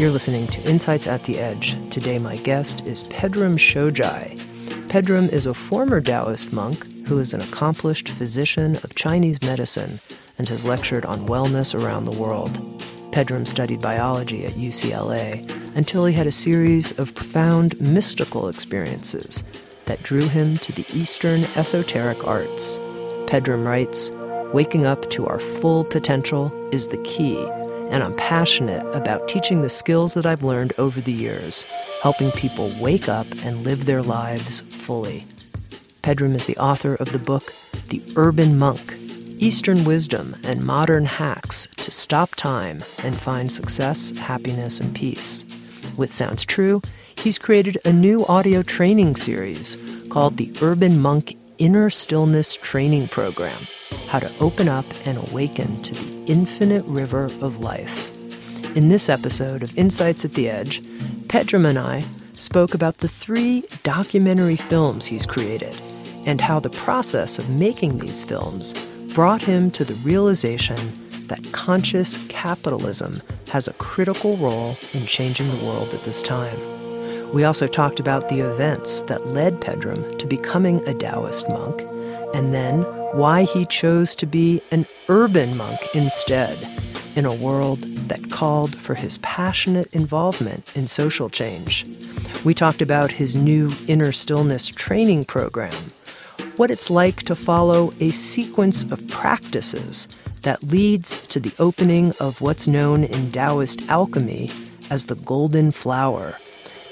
You're listening to Insights at the Edge. Today, my guest is Pedram Shojai. Pedram is a former Taoist monk who is an accomplished physician of Chinese medicine and has lectured on wellness around the world. Pedram studied biology at UCLA until he had a series of profound mystical experiences that drew him to the Eastern esoteric arts. Pedram writes, Waking up to our full potential is the key and I'm passionate about teaching the skills that I've learned over the years, helping people wake up and live their lives fully. Pedram is the author of the book The Urban Monk Eastern Wisdom and Modern Hacks to Stop Time and Find Success, Happiness, and Peace. With Sounds True, he's created a new audio training series called the Urban Monk Inner Stillness Training Program How to Open Up and Awaken to the infinite river of life. In this episode of Insights at the Edge, Pedram and I spoke about the three documentary films he's created and how the process of making these films brought him to the realization that conscious capitalism has a critical role in changing the world at this time. We also talked about the events that led Pedram to becoming a Taoist monk, and then why he chose to be an urban monk instead, in a world that called for his passionate involvement in social change. We talked about his new inner stillness training program, what it's like to follow a sequence of practices that leads to the opening of what's known in Taoist alchemy as the golden flower.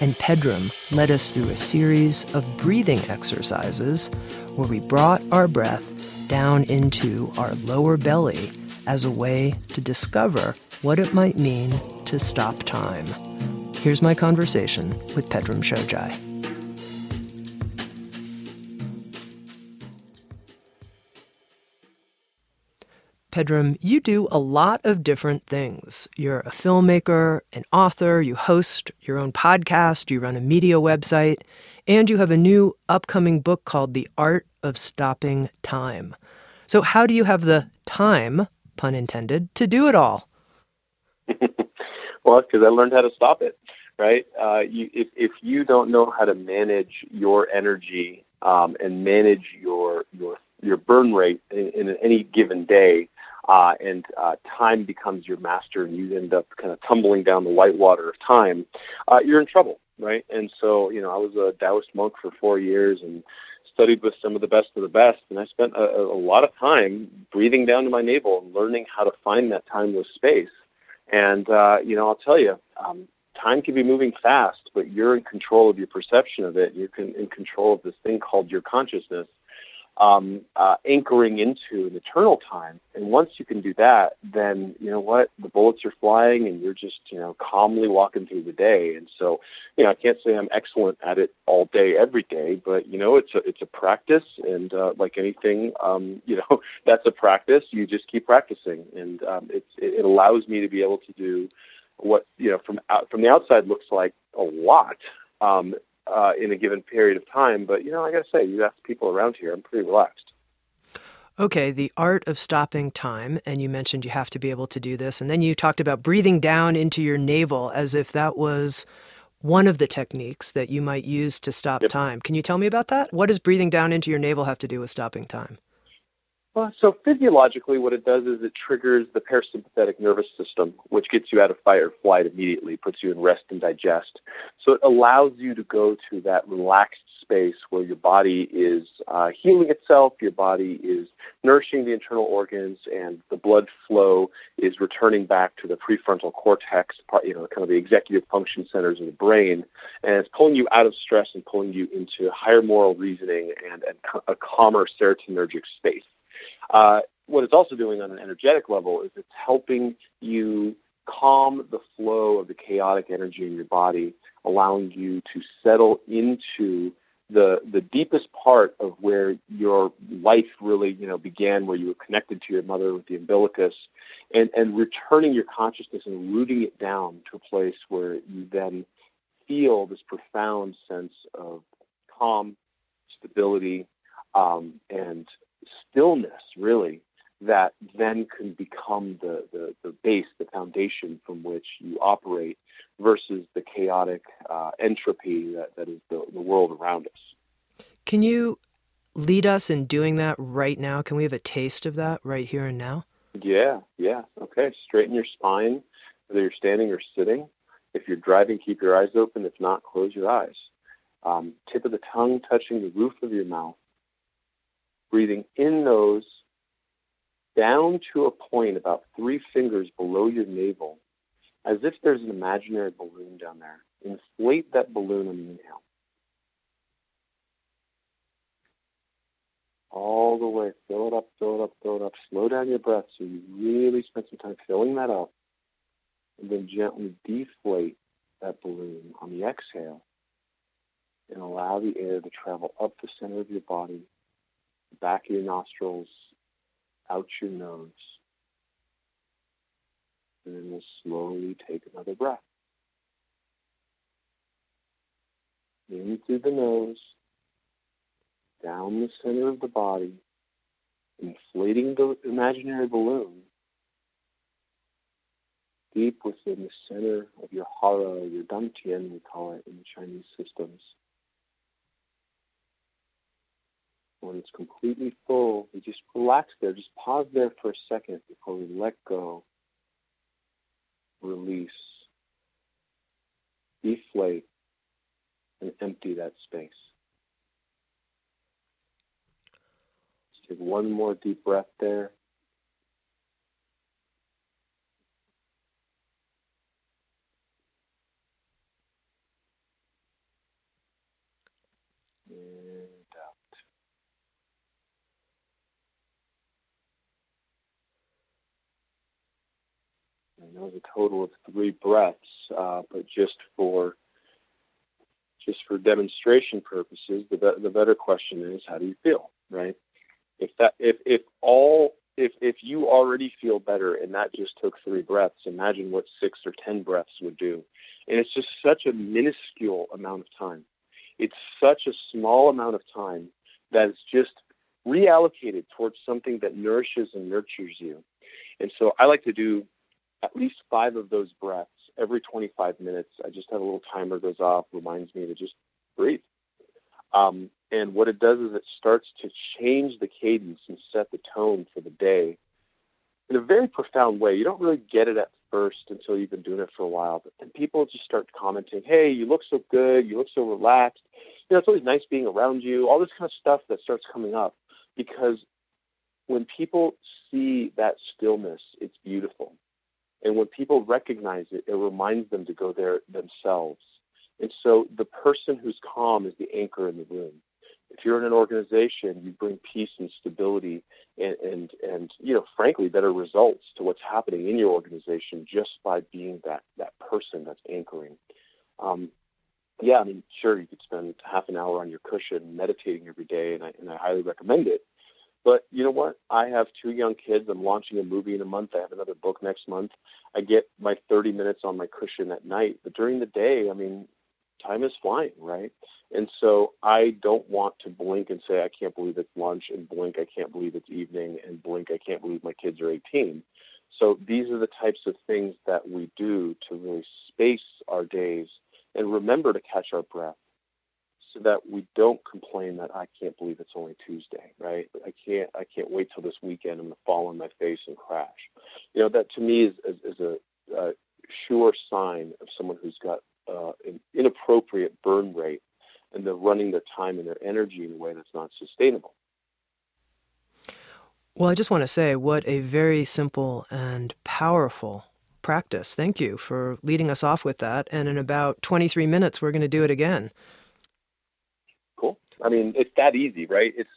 And Pedram led us through a series of breathing exercises where we brought our breath down into our lower belly as a way to discover what it might mean to stop time. Here's my conversation with Pedram Shojai. Pedram, you do a lot of different things. You're a filmmaker, an author, you host your own podcast, you run a media website, and you have a new upcoming book called The Art of stopping time. So, how do you have the time, pun intended, to do it all? well, because I learned how to stop it, right? Uh, you, if, if you don't know how to manage your energy um, and manage your your your burn rate in, in any given day, uh, and uh, time becomes your master, and you end up kind of tumbling down the white water of time, uh, you're in trouble, right? And so, you know, I was a Taoist monk for four years, and studied with some of the best of the best, and I spent a, a lot of time breathing down to my navel and learning how to find that timeless space. And uh, you know, I'll tell you, um, time can be moving fast, but you're in control of your perception of it. You're in control of this thing called your consciousness um, uh, anchoring into an eternal time. And once you can do that, then you know what the bullets are flying, and you're just you know calmly walking through the day. And so, you know, I can't say I'm excellent at it all day, every day, but you know, it's a it's a practice, and uh, like anything, um, you know, that's a practice. You just keep practicing, and um, it's it allows me to be able to do what you know from out, from the outside looks like a lot um, uh, in a given period of time. But you know, I got to say, you ask people around here, I'm pretty relaxed. Okay, the art of stopping time, and you mentioned you have to be able to do this, and then you talked about breathing down into your navel as if that was one of the techniques that you might use to stop yep. time. Can you tell me about that? What does breathing down into your navel have to do with stopping time? Well, so physiologically, what it does is it triggers the parasympathetic nervous system, which gets you out of fight or flight immediately, puts you in rest and digest. So it allows you to go to that relaxed space where your body is uh, healing itself, your body is nourishing the internal organs, and the blood flow is returning back to the prefrontal cortex, you know, kind of the executive function centers of the brain, and it's pulling you out of stress and pulling you into higher moral reasoning and, and a calmer serotonergic space. Uh, what it's also doing on an energetic level is it's helping you calm the flow of the chaotic energy in your body, allowing you to settle into the the deepest part of where your life really you know began, where you were connected to your mother with the umbilicus, and and returning your consciousness and rooting it down to a place where you then feel this profound sense of calm, stability, um, and stillness, really, that then can become the, the, the base, the foundation from which you operate versus the chaotic uh, entropy that, that is the, the world around us. Can you lead us in doing that right now? Can we have a taste of that right here and now? Yeah, yeah. Okay. Straighten your spine, whether you're standing or sitting. If you're driving, keep your eyes open. If not, close your eyes. Um, tip of the tongue touching the roof of your mouth. Breathing in nose down to a point about three fingers below your navel, as if there's an imaginary balloon down there. Inflate that balloon on the inhale. All the way, fill it up, fill it up, fill it up. Slow down your breath so you really spend some time filling that up. And then gently deflate that balloon on the exhale and allow the air to travel up the center of your body, back of your nostrils, out your nose. And then we'll slowly take another breath. In through the nose, down the center of the body, inflating the imaginary balloon deep within the center of your hara, your dantian, we call it in the Chinese systems. When it's completely full, we just relax there. Just pause there for a second before we let go, release, deflate, and empty that space. Just take one more deep breath there. That was a total of three breaths, uh, but just for just for demonstration purposes, the be- the better question is, how do you feel, right? If that if if all if if you already feel better and that just took three breaths, imagine what six or ten breaths would do. And it's just such a minuscule amount of time. It's such a small amount of time that it's just reallocated towards something that nourishes and nurtures you. And so I like to do at least five of those breaths every 25 minutes. I just have a little timer goes off, reminds me to just breathe. Um, and what it does is it starts to change the cadence and set the tone for the day in a very profound way. You don't really get it at first until you've been doing it for a while. But then people just start commenting, hey, you look so good, you look so relaxed. You know, it's always nice being around you, all this kind of stuff that starts coming up because when people see that stillness, it's beautiful. And when people recognize it, it reminds them to go there themselves. And so the person who's calm is the anchor in the room. If you're in an organization, you bring peace and stability and, and, and you know, frankly, better results to what's happening in your organization just by being that, that person that's anchoring. Um, yeah, I mean, sure, you could spend half an hour on your cushion meditating every day, and I, and I highly recommend it. But you know what? I have two young kids. I'm launching a movie in a month. I have another book next month. I get my 30 minutes on my cushion at night. But during the day, I mean, time is flying, right? And so I don't want to blink and say, I can't believe it's lunch, and blink, I can't believe it's evening, and blink, I can't believe my kids are 18. So these are the types of things that we do to really space our days and remember to catch our breath that we don't complain that I can't believe it's only Tuesday, right? I can't I can't wait till this weekend I'm gonna fall on my face and crash. You know that to me is is, is a, a, sure sign of someone who's got uh, an inappropriate burn rate and they're running their time and their energy in a way that's not sustainable. Well, I just want to say what a very simple and powerful practice. Thank you for leading us off with that. And in about 23 minutes, we're going to do it again. I mean, it's that easy, right? It's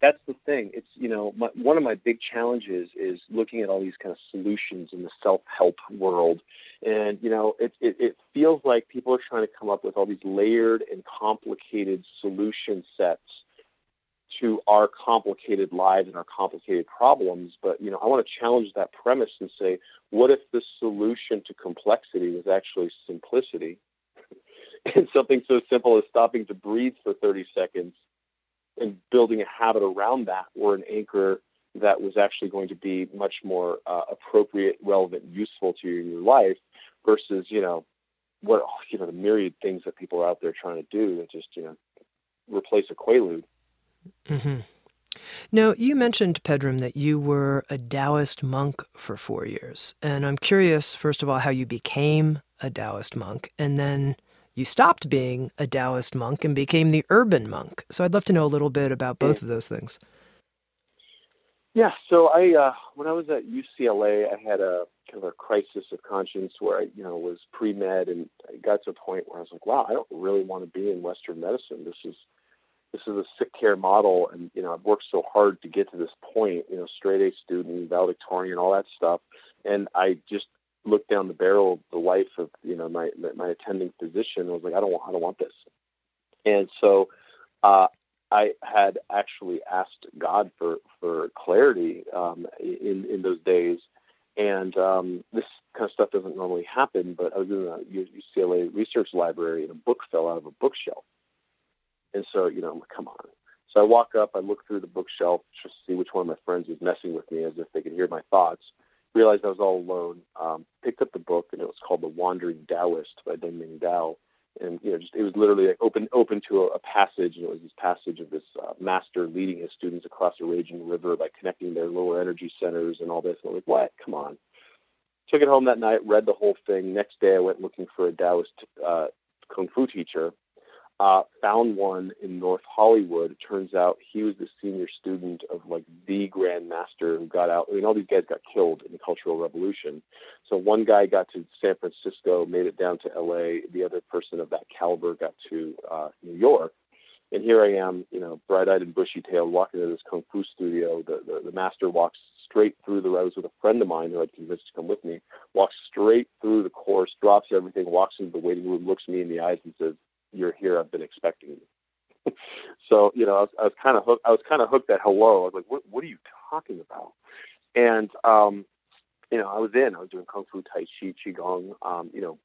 that's the thing. It's you know my, one of my big challenges is looking at all these kind of solutions in the self-help world, and you know it, it it feels like people are trying to come up with all these layered and complicated solution sets to our complicated lives and our complicated problems. But you know I want to challenge that premise and say, what if the solution to complexity was actually simplicity? and something so simple as stopping to breathe for 30 seconds and building a habit around that or an anchor that was actually going to be much more uh, appropriate, relevant, useful to you in your life versus, you know, what, you know, the myriad things that people are out there trying to do that just, you know, replace a quaalude. Mm-hmm. Now, you mentioned, Pedram, that you were a Taoist monk for four years. And I'm curious, first of all, how you became a Taoist monk, and then you stopped being a Taoist monk and became the urban monk. So I'd love to know a little bit about both of those things. Yeah, so I uh, when I was at UCLA, I had a kind of a crisis of conscience where I, you know, was pre med, and I got to a point where I was like, wow, I don't really want to be in Western medicine. This is this is a sick care model, and you know, I've worked so hard to get to this point. You know, straight A student, valedictorian, all that stuff, and I just looked down the barrel of the life of you know my my attending physician. I was like, I don't want I don't want this. And so uh, I had actually asked God for for clarity um, in in those days, and um, this kind of stuff doesn't normally happen. But I was in a UCLA research library, and a book fell out of a bookshelf, and so you know, I'm like, come on. So I walk up, I look through the bookshelf to see which one of my friends was messing with me, as if they could hear my thoughts realized I was all alone. Um, picked up the book, and it was called The Wandering Taoist by Deng Ming Dao. And you know, just it was literally like open open to a, a passage, and it was this passage of this uh, master leading his students across a raging river by connecting their lower energy centers and all this. And I was like, what? Come on. Took it home that night, read the whole thing. Next day, I went looking for a Taoist uh, kung fu teacher, uh, found one in North Hollywood. It turns out he was the senior student of like the Grand Master who got out. I mean, all these guys got killed in the Cultural Revolution. So one guy got to San Francisco, made it down to L.A. The other person of that caliber got to uh, New York. And here I am, you know, bright-eyed and bushy-tailed, walking into this kung fu studio. The, the the master walks straight through the. I was with a friend of mine who I'd convinced to come with me. Walks straight through the course, drops everything, walks into the waiting room, looks me in the eyes, and says, you're here. I've been expecting you. so you know, I was, was kind of hooked. I was kind of hooked at hello. I was like, what What are you talking about? And um, you know, I was in. I was doing kung fu, tai chi, qigong. Um, you know,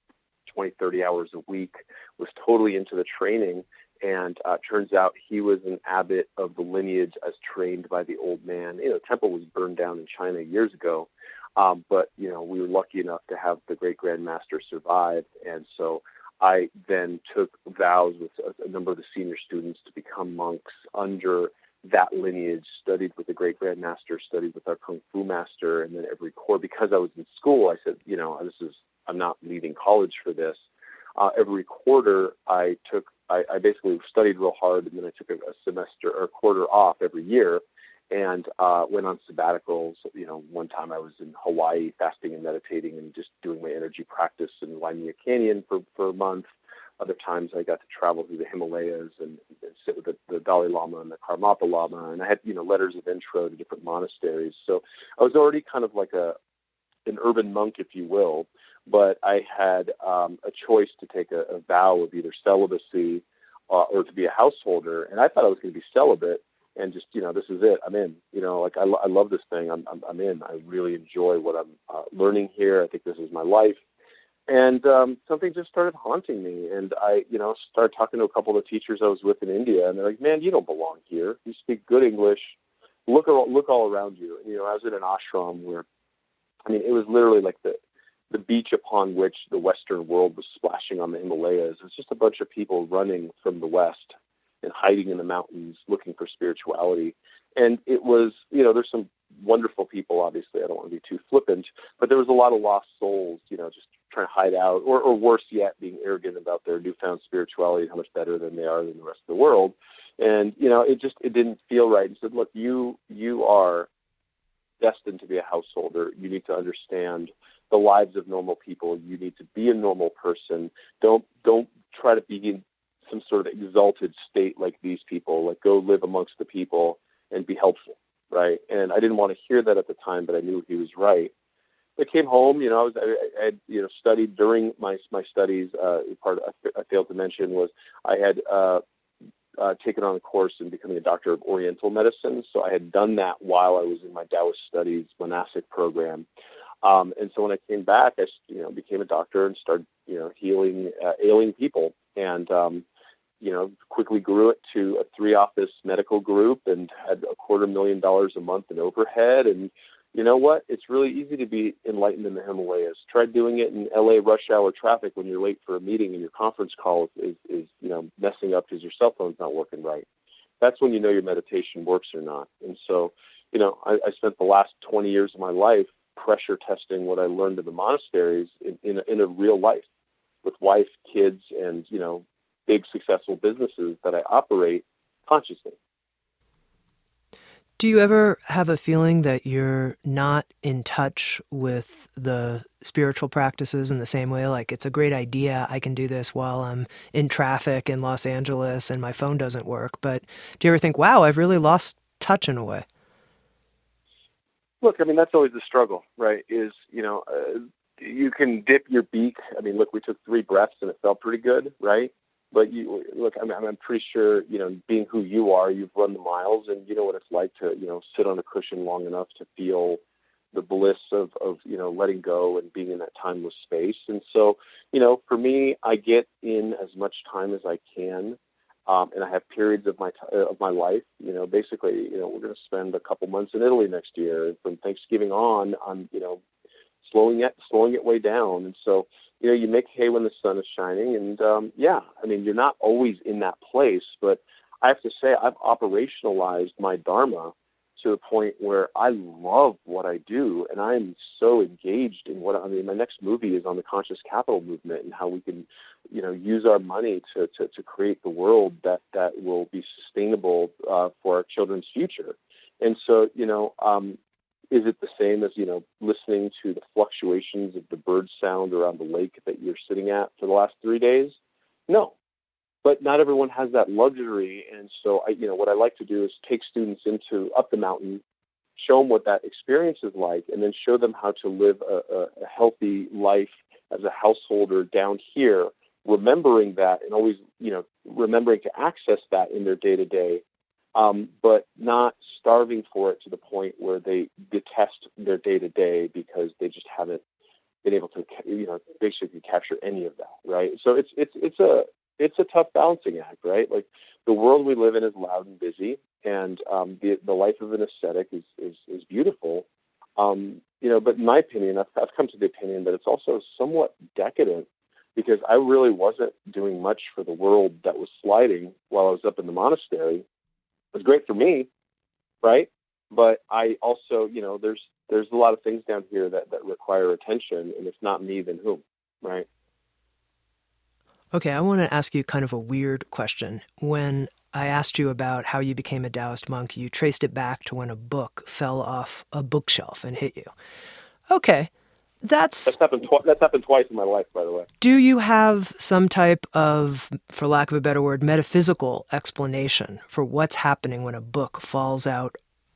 20, 30 hours a week. Was totally into the training. And uh, turns out he was an abbot of the lineage as trained by the old man. You know, temple was burned down in China years ago, um, but you know we were lucky enough to have the great grandmaster survive, and so I then took vows with a, a number of the senior students to become monks under that lineage, studied with the great grandmaster, studied with our kung fu master, and then every core. Because I was in school, I said, you know, this is I'm not leaving college for this. Uh, every quarter, I took I, I basically studied real hard, and then I took a, a semester or a quarter off every year and uh, went on sabbaticals. You know, one time I was in Hawaii fasting and meditating and just doing my energy practice in Waimea Canyon for, for a month. Other times I got to travel through the Himalayas and, and sit with the, the Dalai Lama and the Karmapa Lama, and I had you know letters of intro to different monasteries. So I was already kind of like a an urban monk, if you will, but I had um, a choice to take a, a vow of either celibacy uh, or to be a householder, and I thought I was going to be celibate and just you know this is it i'm in. You know like i, I love this thing I'm, I'm i'm in. I really enjoy what i'm uh, learning here. I think this is my life. And um something just started haunting me and i you know started talking to a couple of the teachers i was with in india and they're like man you don't belong here. You speak good english. Look look all around you. And, you know i was in an ashram where i mean it was literally like the the beach upon which the western world was splashing on the himalayas. It was just a bunch of people running from the west and hiding in the mountains looking for spirituality. And it was, you know, there's some wonderful people, obviously. I don't want to be too flippant, but there was a lot of lost souls, you know, just trying to hide out, or, or worse yet, being arrogant about their newfound spirituality and how much better than they are than the rest of the world. And you know, it just it didn't feel right. And said, look, you you are destined to be a householder. You need to understand the lives of normal people. You need to be a normal person. Don't don't try to be some sort of exalted state like these people. Like go live amongst the people and be helpful, right? And I didn't want to hear that at the time, but I knew he was right. I came home, you know, I was I, I had you know studied during my my studies. Uh, part I failed to mention was I had uh, uh, taken on a course in becoming a doctor of Oriental medicine. So I had done that while I was in my Taoist studies monastic program. Um, and so when I came back, I you know became a doctor and started you know healing uh, ailing people, and um, you know quickly grew it to a three office medical group and had a quarter million dollars a month in overhead. And you know what? It's really easy to be enlightened in the Himalayas. Try doing it in LA rush hour traffic when you're late for a meeting and your conference call is, is is you know messing up because your cell phone's not working right. That's when you know your meditation works or not. And so, you know, I, I spent the last 20 years of my life pressure testing what I learned in the monasteries in, in, a, in a real life with wife, kids, and you know, big successful businesses that I operate consciously. Do you ever have a feeling that you're not in touch with the spiritual practices in the same way? Like, it's a great idea. I can do this while I'm in traffic in Los Angeles and my phone doesn't work. But do you ever think, wow, I've really lost touch in a way? Look, I mean, that's always the struggle, right? Is, you know, uh, you can dip your beak. I mean, look, we took three breaths and it felt pretty good, right? But you look, I mean, I'm pretty sure, you know, being who you are, you've run the miles and you know what it's like to, you know, sit on a cushion long enough to feel the bliss of, of, you know, letting go and being in that timeless space. And so, you know, for me, I get in as much time as I can um, and I have periods of my t- of my life. You know, basically, you know, we're going to spend a couple months in Italy next year. From Thanksgiving on, I'm you know slowing it slowing it way down. And so, you know, you make hay when the sun is shining. And um, yeah, I mean, you're not always in that place, but I have to say, I've operationalized my dharma to a point where I love what I do and I'm so engaged in what I mean my next movie is on the conscious capital movement and how we can you know use our money to to, to create the world that that will be sustainable uh, for our children's future and so you know um, is it the same as you know listening to the fluctuations of the bird sound around the lake that you're sitting at for the last three days? No. But not everyone has that luxury. And so, I, you know, what I like to do is take students into up the mountain, show them what that experience is like, and then show them how to live a, a, a healthy life as a householder down here, remembering that and always, you know, remembering to access that in their day to day, but not starving for it to the point where they detest their day to day because they just haven't been able to, you know, basically capture any of that, right? So it's it's it's a it's a tough balancing act, right? Like the world we live in is loud and busy, and um, the the life of an ascetic is is, is beautiful. Um, you know, but in my opinion, I've, I've come to the opinion that it's also somewhat decadent because I really wasn't doing much for the world that was sliding while I was up in the monastery. Was great for me, right? But I also, you know, there's there's a lot of things down here that that require attention, and if not me, then whom, right? Okay, I want to ask you kind of a weird question. When I asked you about how you became a Taoist monk, you traced it back to when a book fell off a bookshelf and hit you. Okay, that's that's happened. Tw- that's happened twice in my life, by the way. Do you have some type of, for lack of a better word, metaphysical explanation for what's happening when a book falls out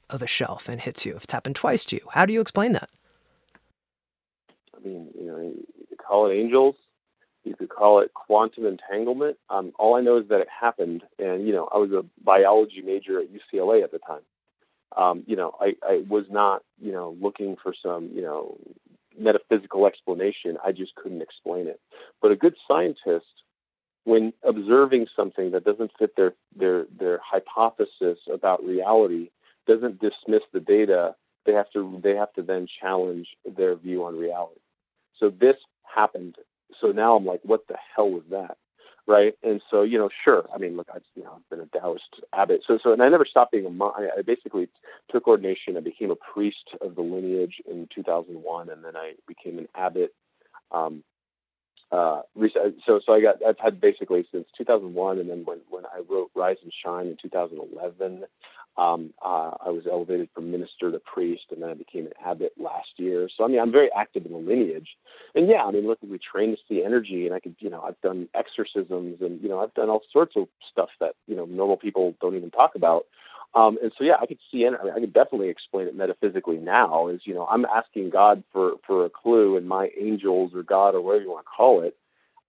of a shelf and hits you? If it's happened twice to you, how do you explain that? I mean, you know, you could call it angels, you could call it quantum entanglement. Um, all I know is that it happened, and you know, I was a biology major at UCLA at the time. Um, you know, I, I was not, you know, looking for some, you know, metaphysical explanation. I just couldn't explain it. But a good scientist, when observing something that doesn't fit their their their hypothesis about reality, doesn't dismiss the data. They have to they have to then challenge their view on reality. So this happened so now I'm like, what the hell was that? Right. And so, you know, sure. I mean, look, I've, you know, I've been a Taoist abbot. So, so, and I never stopped being a monk. I basically took ordination. I became a priest of the lineage in 2001. And then I became an abbot, um, uh, so so I got I've had basically since 2001, and then when when I wrote Rise and Shine in 2011, um, uh, I was elevated from minister to priest, and then I became an abbot last year. So I mean, I'm very active in the lineage, and yeah, I mean, look, we train to see energy, and I could, you know, I've done exorcisms, and you know, I've done all sorts of stuff that you know normal people don't even talk about. Um, and so, yeah, I could see, and I, mean, I could definitely explain it metaphysically now. Is you know, I'm asking God for for a clue, and my angels or God or whatever you want to call it,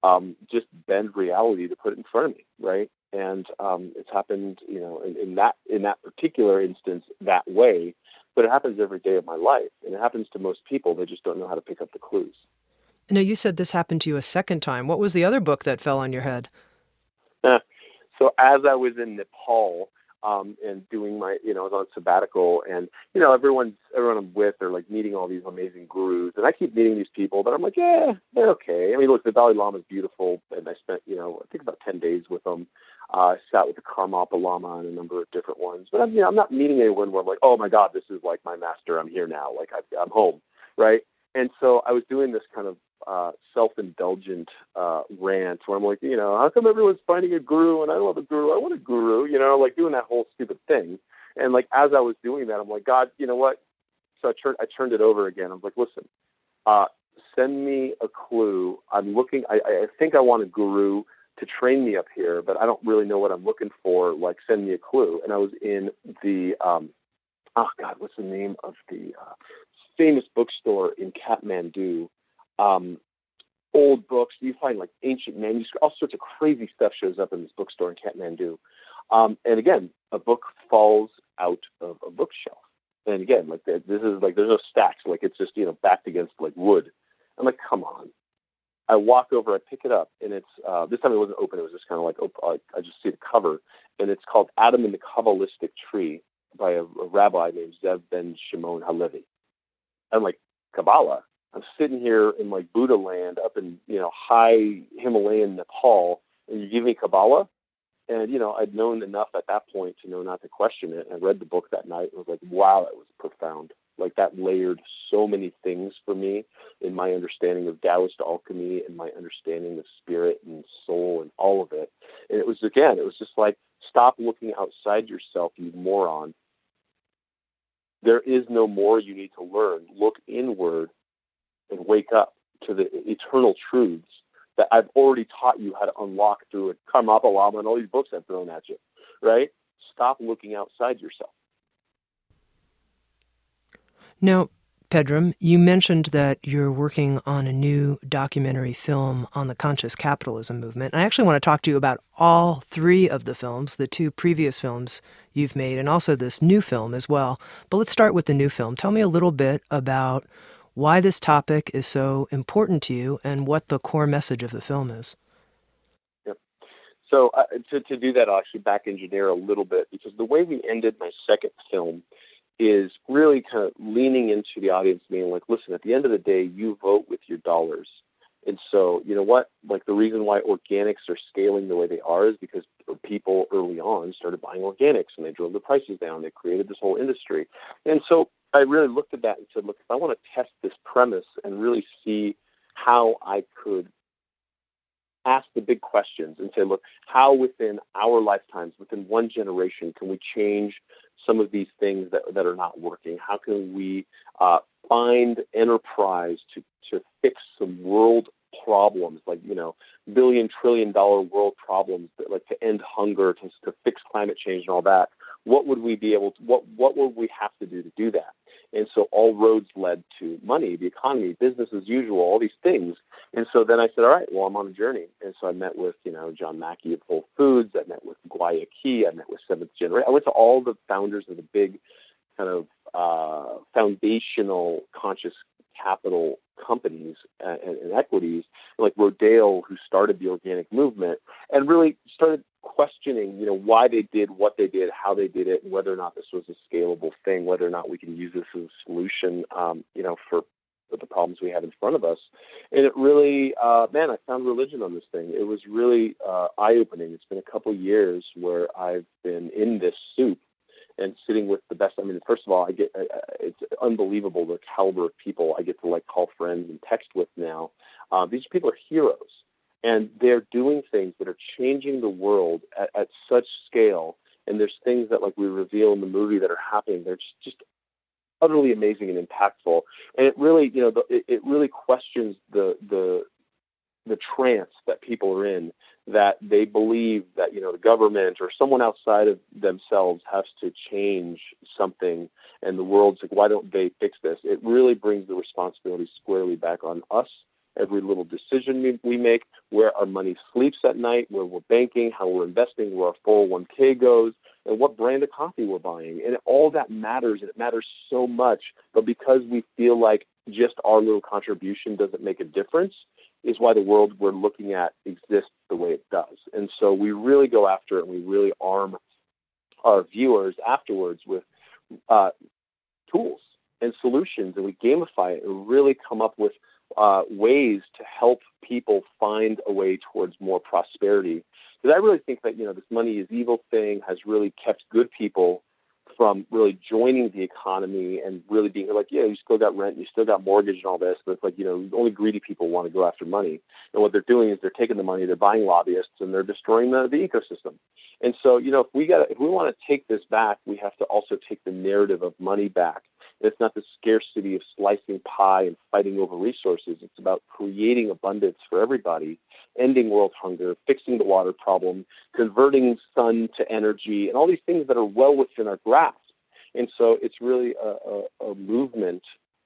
um, just bend reality to put it in front of me, right? And um, it's happened, you know, in, in that in that particular instance that way. But it happens every day of my life, and it happens to most people. They just don't know how to pick up the clues. Now, you said this happened to you a second time. What was the other book that fell on your head? so as I was in Nepal, um, and doing my, you know, I was on sabbatical, and you know, everyone's everyone I'm with are like meeting all these amazing gurus, and I keep meeting these people, but I'm like, yeah, they're okay. I mean, look, the Dalai Lama is beautiful, and I spent, you know, I think about ten days with them. Uh, I sat with the Karmapa Lama and a number of different ones, but I'm, you know, I'm not meeting anyone where I'm like, oh my God, this is like my master. I'm here now, like I, I'm home, right? And so I was doing this kind of uh, self-indulgent uh, rant where I'm like, you know, how come everyone's finding a guru and I love a guru? I want a guru, you know, like doing that whole stupid thing. And like as I was doing that, I'm like, God, you know what? So I turned I turned it over again. I'm like, listen, uh, send me a clue. I'm looking. I, I think I want a guru to train me up here, but I don't really know what I'm looking for. Like, send me a clue. And I was in the um, oh God, what's the name of the uh, famous bookstore in Kathmandu? Um, old books. You find like ancient manuscripts, all sorts of crazy stuff shows up in this bookstore in Kathmandu. Um, and again, a book falls out of a bookshelf. And again, like this is like there's no stacks, like it's just you know backed against like wood. I'm like, come on. I walk over, I pick it up, and it's uh, this time it wasn't open. It was just kind of like op- I just see the cover, and it's called Adam and the Kabbalistic Tree by a, a rabbi named Zev Ben Shimon Halevi. I'm like, Kabbalah? I'm sitting here in like Buddha land up in, you know, high Himalayan Nepal and you give me Kabbalah. And, you know, I'd known enough at that point to know not to question it. I read the book that night and was like, wow, that was profound. Like that layered so many things for me in my understanding of Taoist alchemy and my understanding of spirit and soul and all of it. And it was, again, it was just like, stop looking outside yourself, you moron. There is no more you need to learn. Look inward and wake up to the eternal truths that I've already taught you how to unlock through a Karmapa Lama and all these books I've thrown at you, right? Stop looking outside yourself. Now, Pedram, you mentioned that you're working on a new documentary film on the conscious capitalism movement. I actually want to talk to you about all three of the films, the two previous films you've made, and also this new film as well. But let's start with the new film. Tell me a little bit about why this topic is so important to you and what the core message of the film is. Yep. So uh, to, to do that, I'll actually back engineer a little bit because the way we ended my second film is really kind of leaning into the audience being like, listen, at the end of the day, you vote with your dollars. And so, you know what? Like the reason why organics are scaling the way they are is because people early on started buying organics and they drove the prices down. They created this whole industry. And so I really looked at that and said, look, if I want to test this premise and really see how I could ask the big questions and say, look, how within our lifetimes, within one generation, can we change some of these things that, that are not working? How can we uh, find enterprise to, to fix some world problems, like, you know, billion, trillion dollar world problems, that, like to end hunger, to, to fix climate change and all that? What would we be able to, what, what would we have to do to do that? And so all roads led to money, the economy, business as usual, all these things. And so then I said, all right, well, I'm on a journey. And so I met with, you know, John Mackey of Whole Foods. I met with Key. I met with Seventh Generation. I went to all the founders of the big kind of uh, foundational conscious capital companies and, and equities, like Rodale, who started the organic movement, and really started questioning, you know, why they did what they did, how they did it, and whether or not this was a scalable thing, whether or not we can use this as a solution, um, you know, for, the problems we have in front of us. And it really, uh, man, I found religion on this thing. It was really uh, eye opening. It's been a couple years where I've been in this soup and sitting with the best. I mean, first of all, I get it's unbelievable the caliber of people I get to like call friends and text with now. Uh, these people are heroes, and they're doing things that are changing the world at, at such scale. And there's things that, like we reveal in the movie, that are happening. They're just, just utterly amazing and impactful. And it really, you know, the, it, it really questions the the the trance that people are in that they believe that you know the government or someone outside of themselves has to change something and the world's like why don't they fix this? It really brings the responsibility squarely back on us. Every little decision we we make where our money sleeps at night where we're banking how we're investing where our 401k goes and what brand of coffee we're buying. And all that matters and it matters so much. But because we feel like just our little contribution doesn't make a difference is why the world we're looking at exists the way it does. And so we really go after it and we really arm our viewers afterwards with uh, tools and solutions and we gamify it and really come up with uh, ways to help people find a way towards more prosperity. Because I really think that, you know, this money is evil thing has really kept good people from really joining the economy and really being like, yeah, you still got rent, you still got mortgage and all this, but it's like, you know, only greedy people want to go after money. And what they're doing is they're taking the money, they're buying lobbyists, and they're destroying the, the ecosystem. And so, you know, if we got if we want to take this back, we have to also take the narrative of money back. It's not the scarcity of slicing pie and fighting over resources. It's about creating abundance for everybody, ending world hunger, fixing the water problem, converting sun to energy, and all these things that are well within our grasp. And so it's really a, a, a movement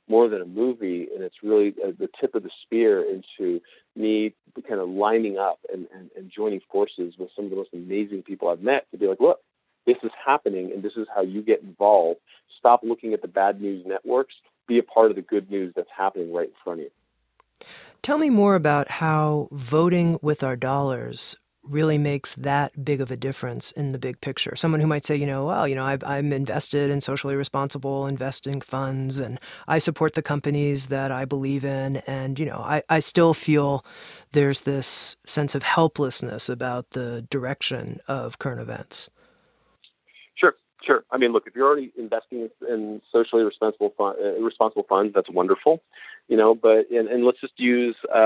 more than a movie, and it's really uh, the tip of the spear into me kind of lining up and, and, and joining forces with some of the most amazing people I've met to be like, look, this is happening and this is how you get involved. Stop looking at the bad news networks. Be a part of the good news that's happening right in front of you. Tell me more about how voting with our dollars really makes that big of a difference in the big picture. Someone who might say, you know, well, you know, i am invested in socially responsible investing funds and I support the companies that I believe in. And, you know, I, I still feel there's this sense of helplessness about the direction of current events. Sure. I mean, look, if you're already investing in socially responsible fun, uh, responsible funds, that's wonderful you know but and, and let's just use uh,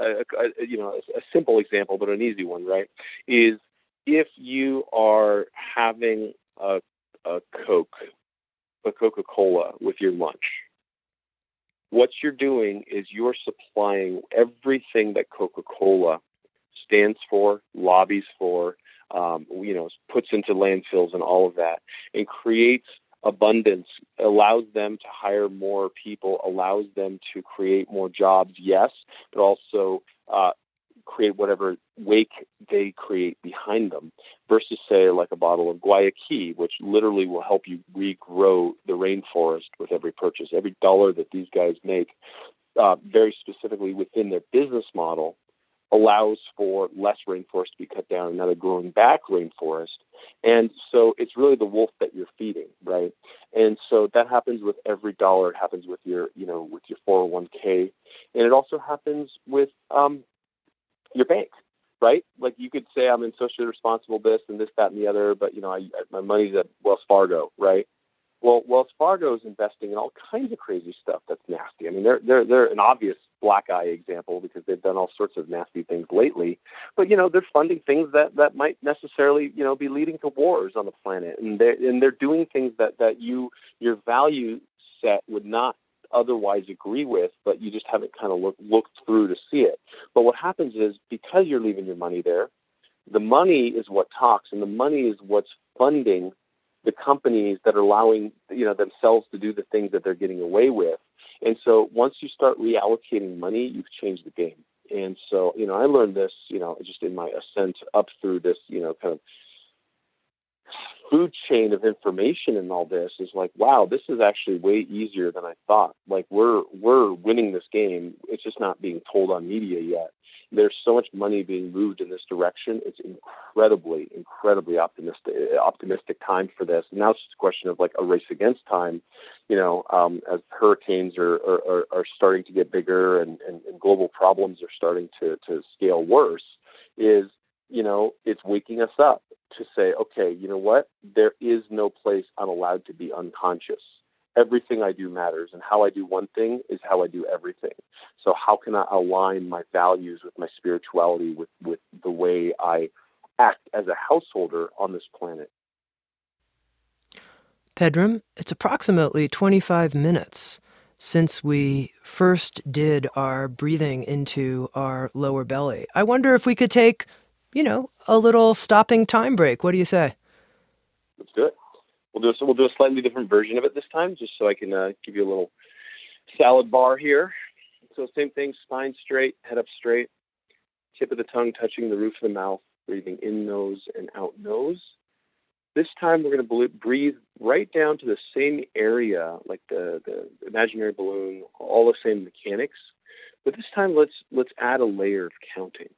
a, a, you know a, a simple example but an easy one right is if you are having a, a coke a coca-cola with your lunch what you're doing is you're supplying everything that coca-cola stands for lobbies for um, you know puts into landfills and all of that and creates abundance allows them to hire more people, allows them to create more jobs, yes, but also uh, create whatever wake they create behind them versus say like a bottle of guayaki which literally will help you regrow the rainforest with every purchase. Every dollar that these guys make uh, very specifically within their business model allows for less rainforest to be cut down, another growing back rainforest. And so it's really the wolf that you're feeding, right? And so that happens with every dollar. It happens with your, you know, with your 401k, and it also happens with um, your bank, right? Like you could say I'm in socially responsible this and this, that, and the other, but you know, I, I, my money's at Wells Fargo, right? Well, Wells Fargo is investing in all kinds of crazy stuff that's nasty. I mean, they're they're they're an obvious black eye example because they've done all sorts of nasty things lately. But you know, they're funding things that that might necessarily you know be leading to wars on the planet, and they're and they're doing things that that you your value set would not otherwise agree with, but you just haven't kind of look, looked through to see it. But what happens is because you're leaving your money there, the money is what talks, and the money is what's funding the companies that are allowing you know themselves to do the things that they're getting away with. And so once you start reallocating money, you've changed the game. And so, you know, I learned this, you know, just in my ascent up through this, you know, kind of food chain of information and all this is like, wow, this is actually way easier than I thought. Like we're we're winning this game. It's just not being told on media yet there's so much money being moved in this direction. It's incredibly, incredibly optimistic optimistic time for this. Now it's just a question of like a race against time, you know, um, as hurricanes are, are, are starting to get bigger and, and, and global problems are starting to, to scale worse, is, you know, it's waking us up to say, okay, you know what? There is no place I'm allowed to be unconscious. Everything I do matters, and how I do one thing is how I do everything. So how can I align my values with my spirituality, with with the way I act as a householder on this planet? Pedram, it's approximately 25 minutes since we first did our breathing into our lower belly. I wonder if we could take, you know, a little stopping time break. What do you say? We'll do a, we'll do a slightly different version of it this time, just so I can uh, give you a little salad bar here. So same thing, spine straight, head up straight, tip of the tongue touching the roof of the mouth, breathing in nose and out nose. This time we're going to breathe right down to the same area, like the, the imaginary balloon, all the same mechanics. But this time let's let's add a layer of counting.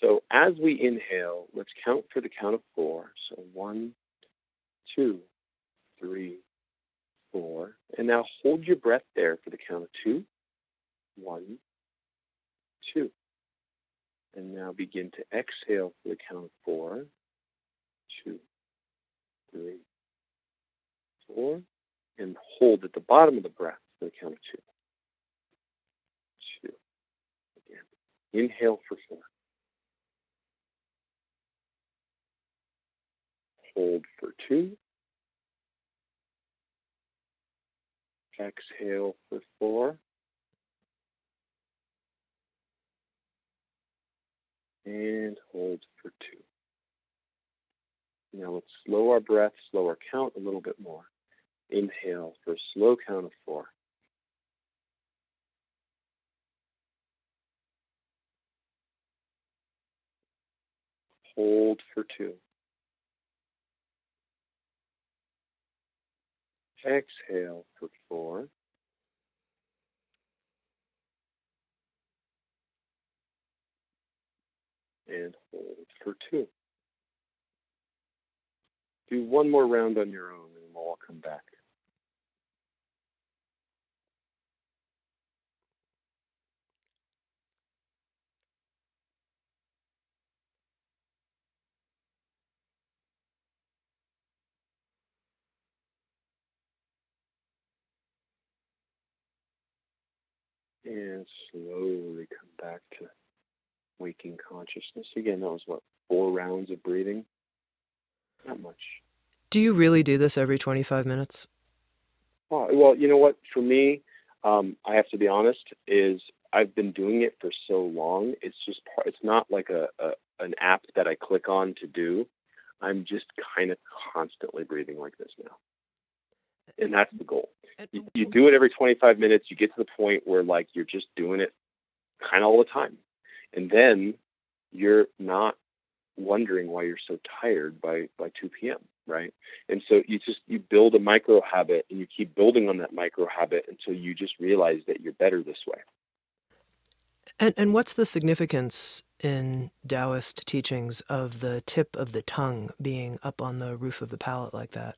So as we inhale, let's count for the count of four. So one, two, three, four. And now hold your breath there for the count of two. One, two. And now begin to exhale for the count of four, two, three, four. And hold at the bottom of the breath for the count of two. Two. Again. Inhale for four. Hold for two. Exhale for four. And hold for two. Now let's slow our breath, slow our count a little bit more. Inhale for a slow count of four. Hold for two. Exhale for four. And hold for two. Do one more round on your own and we'll all come back. And slowly come back to waking consciousness. Again, that was what, four rounds of breathing? Not much. Do you really do this every 25 minutes? Oh, well, you know what? For me, um, I have to be honest, is I've been doing it for so long. It's just part, it's not like a, a an app that I click on to do. I'm just kind of constantly breathing like this now. And that's the goal. You, you do it every 25 minutes. You get to the point where like you're just doing it kind of all the time, and then you're not wondering why you're so tired by by 2 p.m. Right? And so you just you build a micro habit, and you keep building on that micro habit until you just realize that you're better this way. And and what's the significance in Taoist teachings of the tip of the tongue being up on the roof of the palate like that?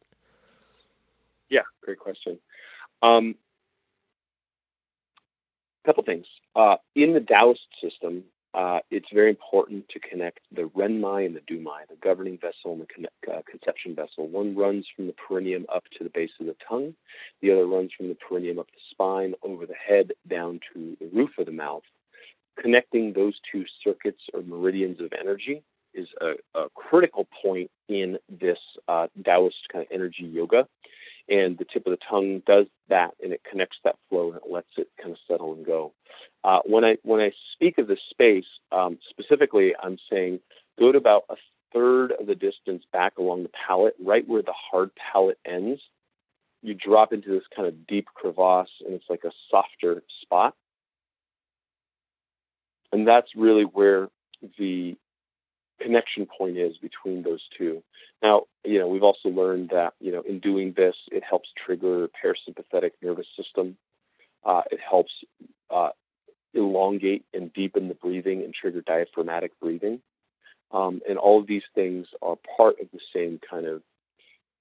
Yeah, great question. Um, couple things. Uh, in the Taoist system, uh, it's very important to connect the renmai and the dumai, the governing vessel and the uh, conception vessel. One runs from the perineum up to the base of the tongue. The other runs from the perineum up the spine, over the head, down to the roof of the mouth. Connecting those two circuits or meridians of energy is a, a critical point in this uh, Taoist kind of energy yoga and the tip of the tongue does that and it connects that flow and it lets it kind of settle and go. Uh, when I when I speak of this space um, specifically, I'm saying go to about a third of the distance back along the palate, right where the hard palate ends. You drop into this kind of deep crevasse, and it's like a softer spot, and that's really where the connection point is between those two. Now, you know, we've also learned that, you know, in doing this, it helps trigger parasympathetic nervous system. Uh, it helps uh, elongate and deepen the breathing and trigger diaphragmatic breathing. Um, and all of these things are part of the same kind of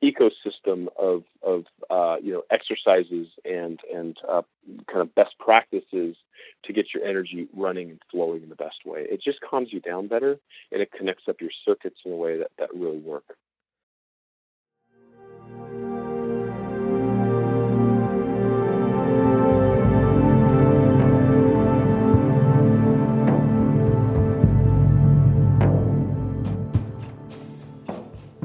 ecosystem of of uh, you know exercises and and uh, kind of best practices to get your energy running and flowing in the best way. It just calms you down better and it connects up your circuits in a way that that really work.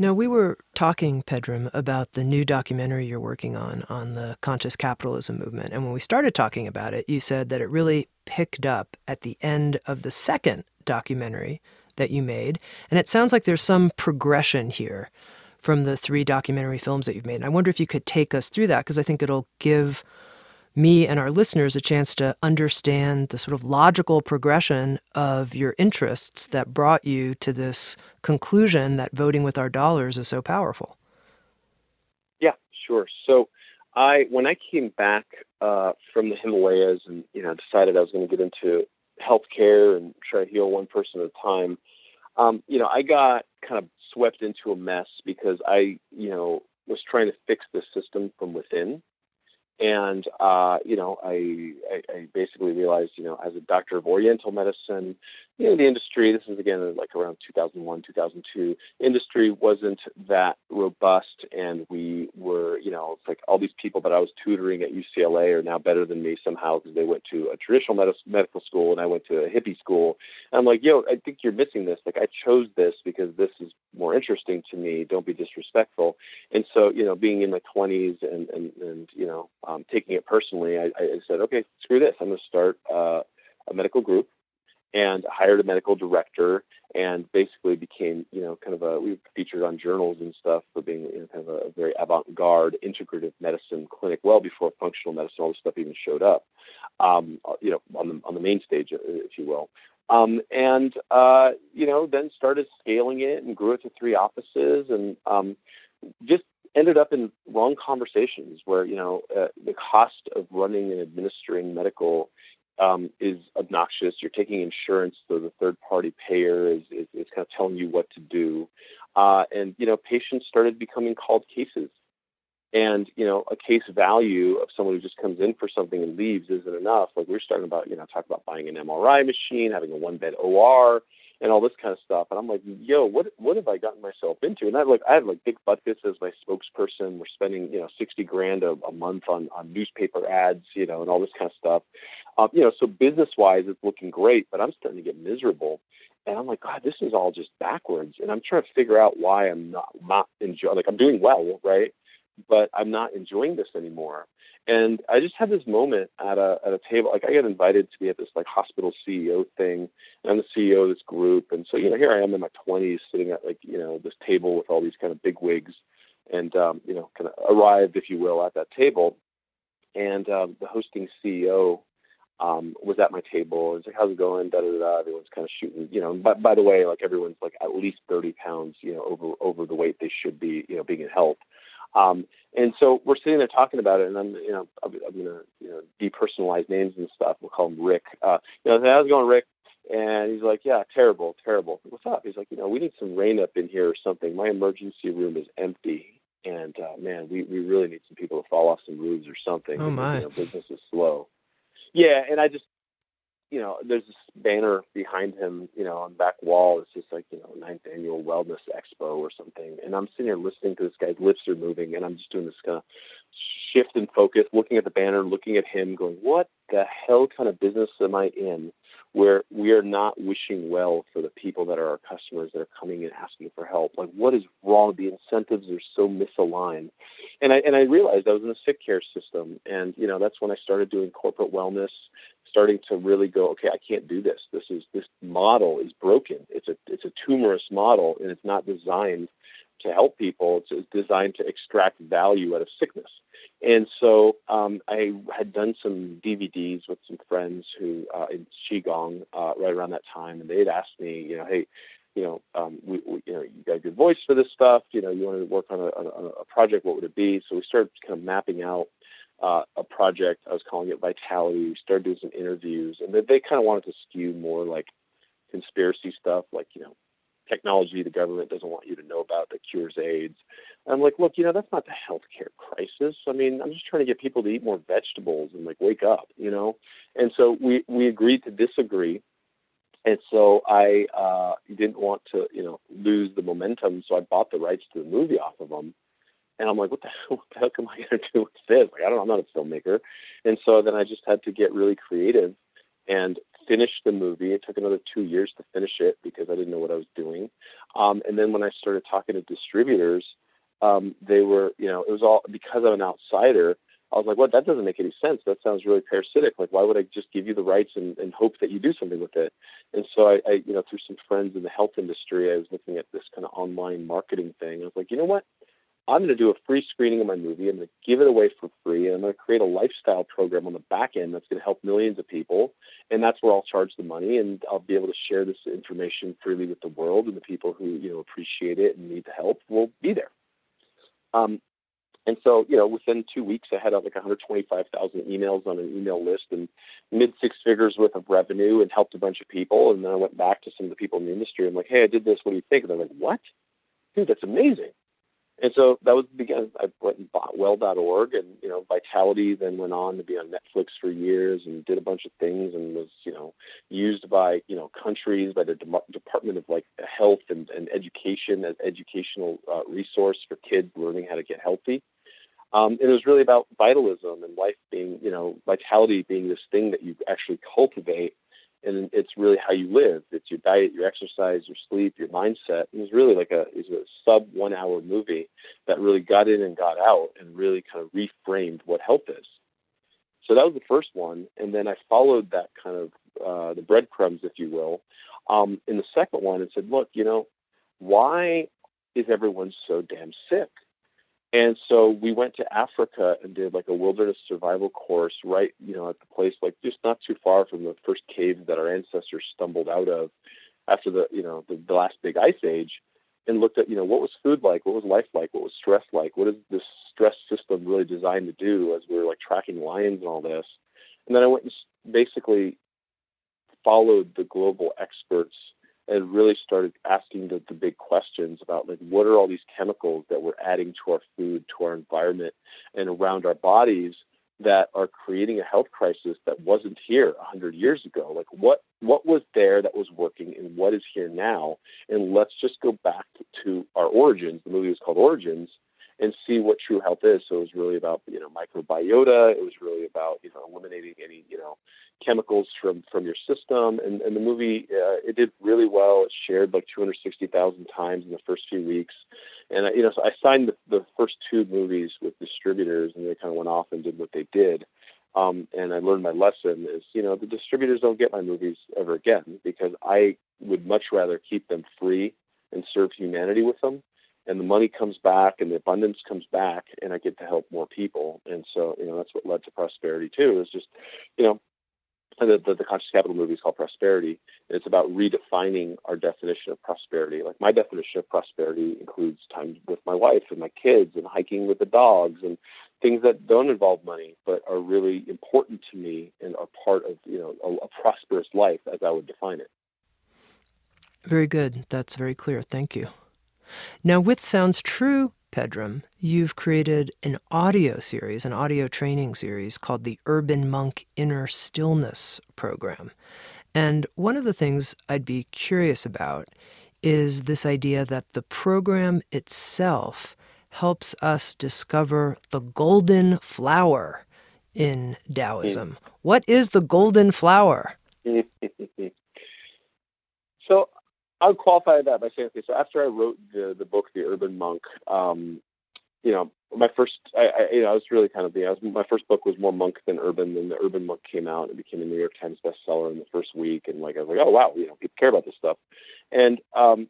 Now, we were talking, Pedram, about the new documentary you're working on, on the conscious capitalism movement. And when we started talking about it, you said that it really picked up at the end of the second documentary that you made. And it sounds like there's some progression here from the three documentary films that you've made. And I wonder if you could take us through that, because I think it'll give me and our listeners a chance to understand the sort of logical progression of your interests that brought you to this conclusion that voting with our dollars is so powerful. Yeah, sure. So I when I came back uh, from the Himalayas and you know decided I was going to get into healthcare and try to heal one person at a time, um, you know I got kind of swept into a mess because I you know was trying to fix the system from within and uh, you know, I, I, I basically realized, you know, as a doctor of Oriental medicine, you know, the industry. This is again like around 2001, 2002. Industry wasn't that robust, and we were, you know, it's like all these people that I was tutoring at UCLA are now better than me somehow because they went to a traditional med- medical school and I went to a hippie school. And I'm like, yo, I think you're missing this. Like, I chose this because this is more interesting to me. Don't be disrespectful. And so, you know, being in my 20s and and and you know um, taking it personally, I, I said, okay, screw this. I'm going to start uh, a medical group and hired a medical director and basically became, you know, kind of a, we featured on journals and stuff for being, you know, kind of a, very avant-garde integrative medicine clinic well before functional medicine, all this stuff even showed up, um, you know, on the, on the main stage, if you will. Um, and, uh, you know, then started scaling it and grew it to three offices and, um, just ended up in wrong conversations where you know uh, the cost of running and administering medical um, is obnoxious. You're taking insurance, so the third party payer is, is, is kind of telling you what to do, uh, and you know patients started becoming called cases. And you know, a case value of someone who just comes in for something and leaves isn't enough. Like we're starting about, you know, talk about buying an MRI machine, having a one bed OR, and all this kind of stuff. And I'm like, yo, what what have I gotten myself into? And I like I have like Dick Butkus as my spokesperson. We're spending you know sixty grand a, a month on on newspaper ads, you know, and all this kind of stuff. Um, you know, so business wise, it's looking great, but I'm starting to get miserable. And I'm like, God, this is all just backwards. And I'm trying to figure out why I'm not not enjoying. Like I'm doing well, right? But I'm not enjoying this anymore. And I just had this moment at a at a table. Like I got invited to be at this like hospital CEO thing, and I'm the CEO of this group. And so you know, here I am in my 20s, sitting at like you know this table with all these kind of big wigs, and um, you know, kind of arrived, if you will, at that table. And um, the hosting CEO um, was at my table. and It's like, how's it going? Da da da. Everyone's kind of shooting, you know. But by the way, like everyone's like at least 30 pounds, you know, over over the weight they should be, you know, being in health. Um, and so we're sitting there talking about it, and I'm, you know, I'm, I'm going to, you know, depersonalize names and stuff. We'll call him Rick. Uh, you know, how's it going, Rick? And he's like, yeah, terrible, terrible. What's up? He's like, you know, we need some rain up in here or something. My emergency room is empty. And uh, man, we, we really need some people to fall off some roofs or something. Oh my! You know, business is slow. Yeah, and I just you know, there's this banner behind him, you know, on the back wall. It's just like, you know, ninth annual wellness expo or something. And I'm sitting here listening to this guy's lips are moving, and I'm just doing this kind of shift in focus, looking at the banner, looking at him, going, what the hell kind of business am I in where we are not wishing well for the people that are our customers that are coming and asking for help? Like, what is wrong? The incentives are so misaligned. And I, and I realized I was in a sick care system. And, you know, that's when I started doing corporate wellness starting to really go, okay, I can't do this. This is this model is broken. It's a it's a tumorous model, and it's not designed to help people. It's, it's designed to extract value out of sickness. And so um, I had done some DVDs with some friends who uh, in Qigong uh, right around that time, and they'd asked me, you know, hey, you know, um, we, we, you know, you got a good voice for this stuff. You know, you want to work on a, a project. What would it be? So we started kind of mapping out uh, a project. I was calling it Vitality. We started doing some interviews, and they, they kind of wanted to skew more like conspiracy stuff, like you know, technology the government doesn't want you to know about that cures AIDS. I'm like, look, you know, that's not the healthcare crisis. I mean, I'm just trying to get people to eat more vegetables and like wake up, you know. And so we we agreed to disagree. And so I uh, didn't want to, you know, lose the momentum. So I bought the rights to the movie off of them. And I'm like, what the hell, what the heck am I going to do with this? Like, I don't, I'm not a filmmaker. And so then I just had to get really creative and finish the movie. It took another two years to finish it because I didn't know what I was doing. Um, and then when I started talking to distributors, um, they were, you know, it was all because I'm an outsider. I was like, well, That doesn't make any sense. That sounds really parasitic. Like, why would I just give you the rights and, and hope that you do something with it? And so I, I, you know, through some friends in the health industry, I was looking at this kind of online marketing thing. I was like, you know what? I'm going to do a free screening of my movie. I'm going to give it away for free, and I'm going to create a lifestyle program on the back end that's going to help millions of people. And that's where I'll charge the money, and I'll be able to share this information freely with the world, and the people who you know appreciate it and need the help will be there. Um, and so, you know, within two weeks, I had like 125,000 emails on an email list and mid six figures worth of revenue and helped a bunch of people. And then I went back to some of the people in the industry. I'm like, hey, I did this. What do you think? And they're like, what? Dude, that's amazing. And so that was beginning. I went and bought well.org and, you know, Vitality then went on to be on Netflix for years and did a bunch of things and was, you know, used by, you know, countries, by the De- Department of like Health and, and Education as educational uh, resource for kids learning how to get healthy. Um, and it was really about vitalism and life being, you know, vitality being this thing that you actually cultivate and it's really how you live. It's your diet, your exercise, your sleep, your mindset. It was really like a it was a sub one hour movie that really got in and got out and really kind of reframed what health is. So that was the first one, and then I followed that kind of uh, the breadcrumbs, if you will, um, in the second one and said, look, you know, why is everyone so damn sick? And so we went to Africa and did like a wilderness survival course right, you know, at the place like just not too far from the first caves that our ancestors stumbled out of after the, you know, the, the last big ice age and looked at, you know, what was food like, what was life like, what was stress like, what is this stress system really designed to do as we were like tracking lions and all this. And then I went and basically followed the global experts and really started asking the, the big questions about like what are all these chemicals that we're adding to our food, to our environment, and around our bodies that are creating a health crisis that wasn't here a hundred years ago. Like what what was there that was working and what is here now? And let's just go back to our origins. The movie was called Origins and see what true health is. So it was really about you know microbiota. It was really about you know eliminating any you know chemicals from from your system. And, and the movie uh, it did really well. It shared like 260,000 times in the first few weeks. And uh, you know, so I signed the, the first two movies with distributors, and they kind of went off and did what they did. Um, and I learned my lesson is, you know, the distributors don't get my movies ever again because I would much rather keep them free and serve humanity with them and the money comes back and the abundance comes back and I get to help more people. And so, you know, that's what led to prosperity too, is just, you know, the, the, the conscious capital movie is called prosperity and it's about redefining our definition of prosperity. Like my definition of prosperity includes time with my wife and my kids and hiking with the dogs and things that don't involve money but are really important to me and are part of you know a, a prosperous life as i would define it. Very good. That's very clear. Thank you now, with Sounds True, Pedram, you've created an audio series, an audio training series called the Urban Monk Inner Stillness Program. And one of the things I'd be curious about is this idea that the program itself helps us discover the golden flower in Taoism. Mm. What is the golden flower? I would qualify that by saying, okay, so after I wrote the the book, The Urban Monk, um, you know, my first, I, I, you know, I was really kind of the, I was, my first book was more monk than urban. Then the Urban Monk came out and became a New York Times bestseller in the first week, and like I was like, oh wow, you know, people care about this stuff, and um,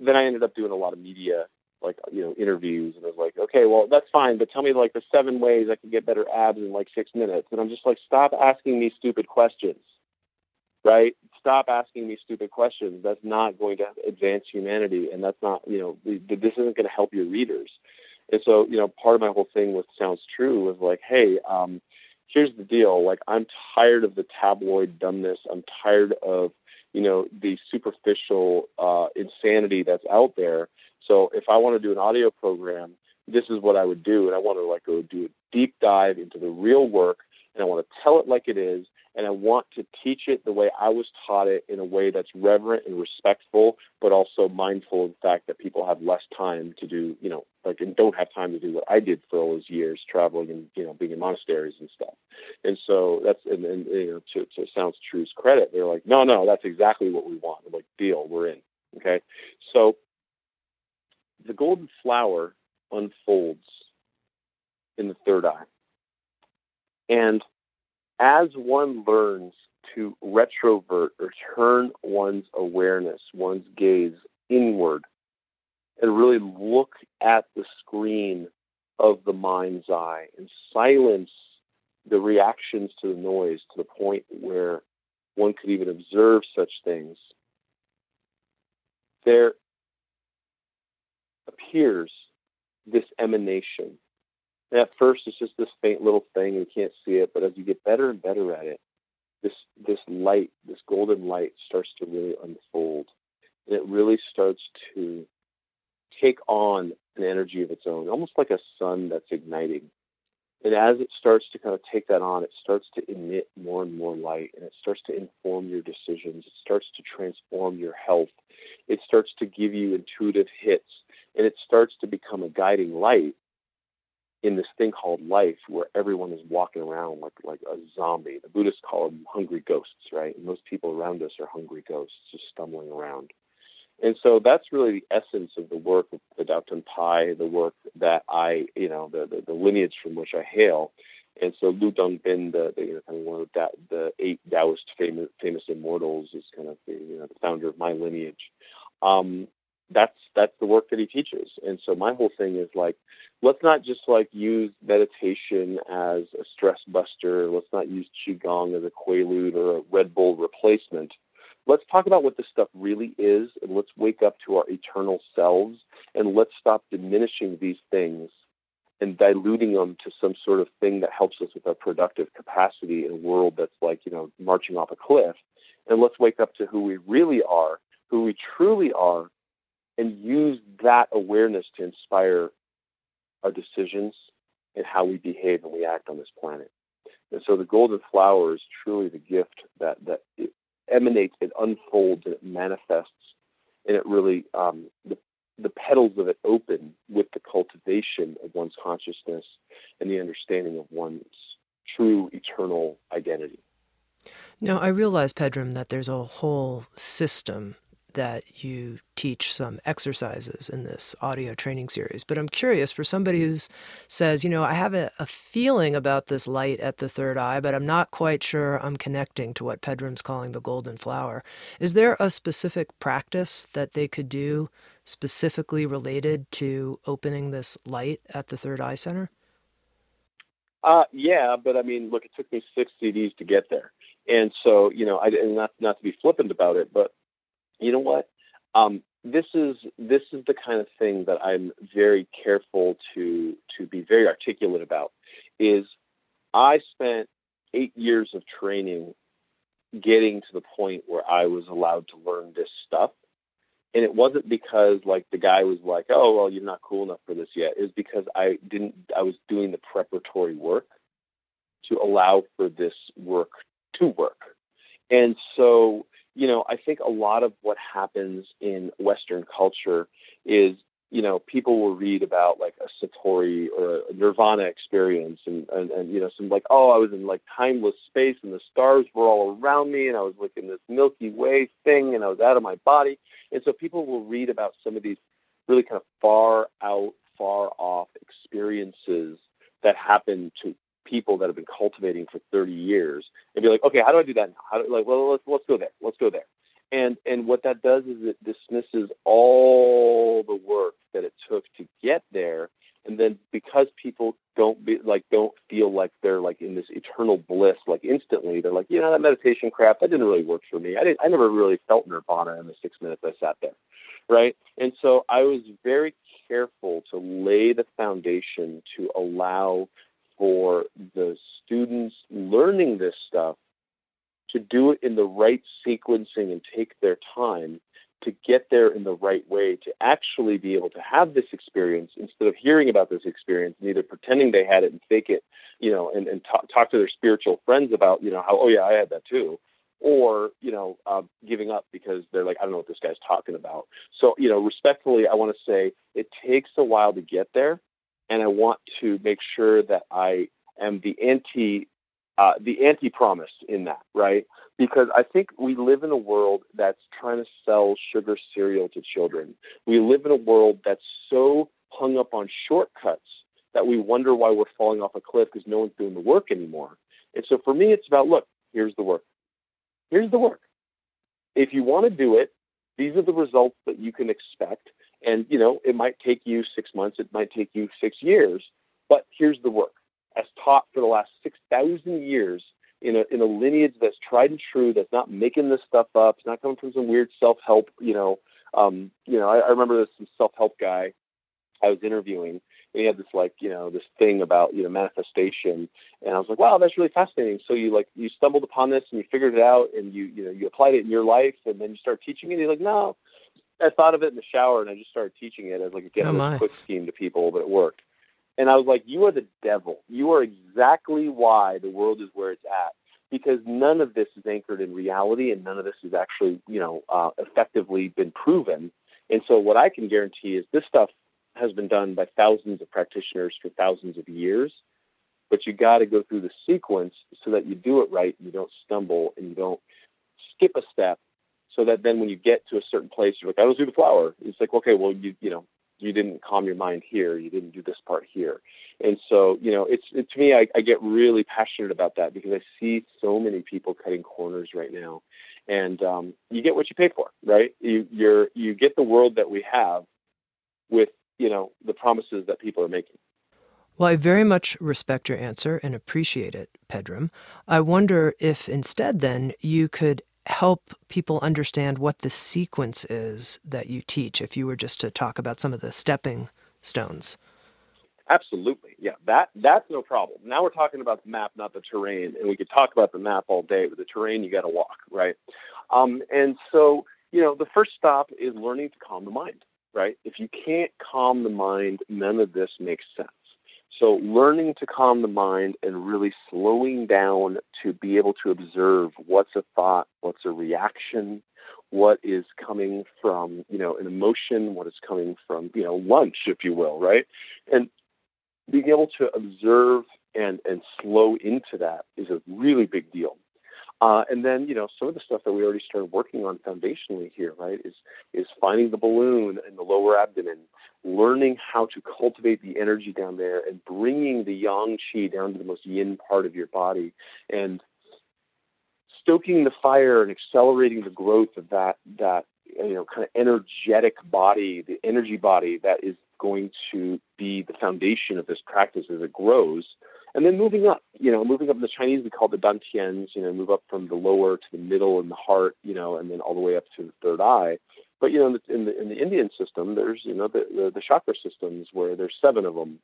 then I ended up doing a lot of media, like you know, interviews, and I was like, okay, well that's fine, but tell me like the seven ways I can get better abs in like six minutes, and I'm just like, stop asking me stupid questions right? Stop asking me stupid questions. That's not going to advance humanity, and that's not, you know, this isn't going to help your readers. And so, you know, part of my whole thing with Sounds True was like, hey, um, here's the deal. Like, I'm tired of the tabloid dumbness. I'm tired of, you know, the superficial uh, insanity that's out there. So if I want to do an audio program, this is what I would do, and I want to like go do a deep dive into the real work, and I want to tell it like it is, and I want to teach it the way I was taught it in a way that's reverent and respectful, but also mindful of the fact that people have less time to do, you know, like and don't have time to do what I did for all those years, traveling and you know being in monasteries and stuff. And so that's and, and you know to, to Sounds True's credit, they're like, no, no, that's exactly what we want. I'm like, deal, we're in. Okay, so the golden flower unfolds in the third eye, and as one learns to retrovert or turn one's awareness, one's gaze inward, and really look at the screen of the mind's eye and silence the reactions to the noise to the point where one could even observe such things, there appears this emanation at first, it's just this faint little thing, you can't see it. But as you get better and better at it, this this light, this golden light, starts to really unfold, and it really starts to take on an energy of its own, almost like a sun that's igniting. And as it starts to kind of take that on, it starts to emit more and more light, and it starts to inform your decisions. It starts to transform your health. It starts to give you intuitive hits, and it starts to become a guiding light in this thing called life where everyone is walking around like like a zombie. The Buddhists call them hungry ghosts, right? And most people around us are hungry ghosts just stumbling around. And so that's really the essence of the work of the Tao Pai, the work that I, you know, the, the, the lineage from which I hail. And so Lu Dongbin, the, the you know, kind of one of the, the eight Taoist famous, famous immortals, is kind of the, you know, the founder of my lineage. Um, that's that's the work that he teaches. And so my whole thing is like, let's not just like use meditation as a stress buster. Let's not use qigong as a quaalude or a Red Bull replacement. Let's talk about what this stuff really is, and let's wake up to our eternal selves, and let's stop diminishing these things and diluting them to some sort of thing that helps us with our productive capacity in a world that's like you know marching off a cliff. And let's wake up to who we really are, who we truly are, and use that awareness to inspire our decisions and how we behave and we act on this planet. And so the golden flower is truly the gift that that it emanates, it unfolds, and it manifests, and it really um, the the petals of it open with the cultivation of one's consciousness and the understanding of one's true eternal identity. Now, I realize, Pedram, that there's a whole system that you teach some exercises in this audio training series. But I'm curious for somebody who says, you know, I have a, a, feeling about this light at the third eye, but I'm not quite sure I'm connecting to what Pedram's calling the golden flower. Is there a specific practice that they could do specifically related to opening this light at the third eye center? Uh, yeah, but I mean, look, it took me six CDs to get there. And so, you know, I, and not, not to be flippant about it, but you know what? Um, this is this is the kind of thing that I'm very careful to to be very articulate about. Is I spent eight years of training getting to the point where I was allowed to learn this stuff. And it wasn't because like the guy was like, "Oh, well, you're not cool enough for this yet." It was because I didn't. I was doing the preparatory work to allow for this work to work. And so you know, I think a lot of what happens in Western culture is, you know, people will read about like a Satori or a Nirvana experience and, and, and, you know, some like, oh, I was in like timeless space and the stars were all around me and I was like in this Milky Way thing and I was out of my body. And so people will read about some of these really kind of far out, far off experiences that happen to people that have been cultivating for 30 years and be like, okay, how do I do that now? How do, like, well, let's let's go there. Let's go there. And and what that does is it dismisses all the work that it took to get there. And then because people don't be like don't feel like they're like in this eternal bliss like instantly, they're like, you know, that meditation crap that didn't really work for me. I didn't I never really felt nirvana in the six minutes I sat there. Right. And so I was very careful to lay the foundation to allow for the students learning this stuff to do it in the right sequencing and take their time to get there in the right way to actually be able to have this experience instead of hearing about this experience and either pretending they had it and fake it, you know, and, and talk, talk to their spiritual friends about, you know, how, oh yeah, I had that too. Or, you know, uh, giving up because they're like, I don't know what this guy's talking about. So, you know, respectfully, I want to say it takes a while to get there. And I want to make sure that I am the anti uh, the anti promise in that, right? Because I think we live in a world that's trying to sell sugar cereal to children. We live in a world that's so hung up on shortcuts that we wonder why we're falling off a cliff because no one's doing the work anymore. And so for me, it's about look, here's the work. Here's the work. If you want to do it, these are the results that you can expect. And, you know, it might take you six months, it might take you six years, but here's the work as taught for the last 6,000 years in a, in a lineage that's tried and true, that's not making this stuff up. It's not coming from some weird self-help, you know, um, you know, I, I remember this some self-help guy I was interviewing and he had this like, you know, this thing about, you know, manifestation. And I was like, wow, that's really fascinating. So you like, you stumbled upon this and you figured it out and you, you know, you applied it in your life and then you start teaching it. and you're like, no, I thought of it in the shower and I just started teaching it as like, again, oh a quick scheme to people, but it worked. And I was like, You are the devil. You are exactly why the world is where it's at. Because none of this is anchored in reality and none of this has actually, you know, uh, effectively been proven. And so what I can guarantee is this stuff has been done by thousands of practitioners for thousands of years. But you got to go through the sequence so that you do it right, and you don't stumble, and you don't skip a step so that then when you get to a certain place, you're like, I was do the flower. It's like, okay, well, you you know, you didn't calm your mind here. You didn't do this part here. And so you know it's it, to me I, I get really passionate about that because i see so many people cutting corners right now. And um, you get what you pay for right? You you're you get the world that we have with you know the promises that people are making. Well, I very much respect your answer and appreciate it, Pedram. I wonder if instead, then, you could help people understand what the sequence is that you teach if you were just to talk about some of the stepping stones? Absolutely. Yeah, that that's no problem. Now we're talking about the map, not the terrain, and we could talk about the map all day, but the terrain you got to walk, right? Um, and so, you know, the first stop is learning to calm the mind, right? If you can't calm the mind, none of this makes sense. So, learning to calm the mind and really slowing down to be able to observe what's a thought, what's a reaction, what is coming from, you know, an emotion, what is coming from, you know, lunch, if you will, right? And being able to observe and, and slow into that is a really big deal. Uh, and then, you know, some of the stuff that we already started working on foundationally here, right, is is finding the balloon in the lower abdomen, learning how to cultivate the energy down there, and bringing the yang qi down to the most yin part of your body, and stoking the fire and accelerating the growth of that that you know kind of energetic body, the energy body that is going to be the foundation of this practice as it grows and then moving up, you know, moving up in the Chinese, we call the dantians, you know, move up from the lower to the middle and the heart, you know, and then all the way up to the third eye. But, you know, in the, in the, in the Indian system, there's, you know, the, the, the chakra systems where there's seven of them.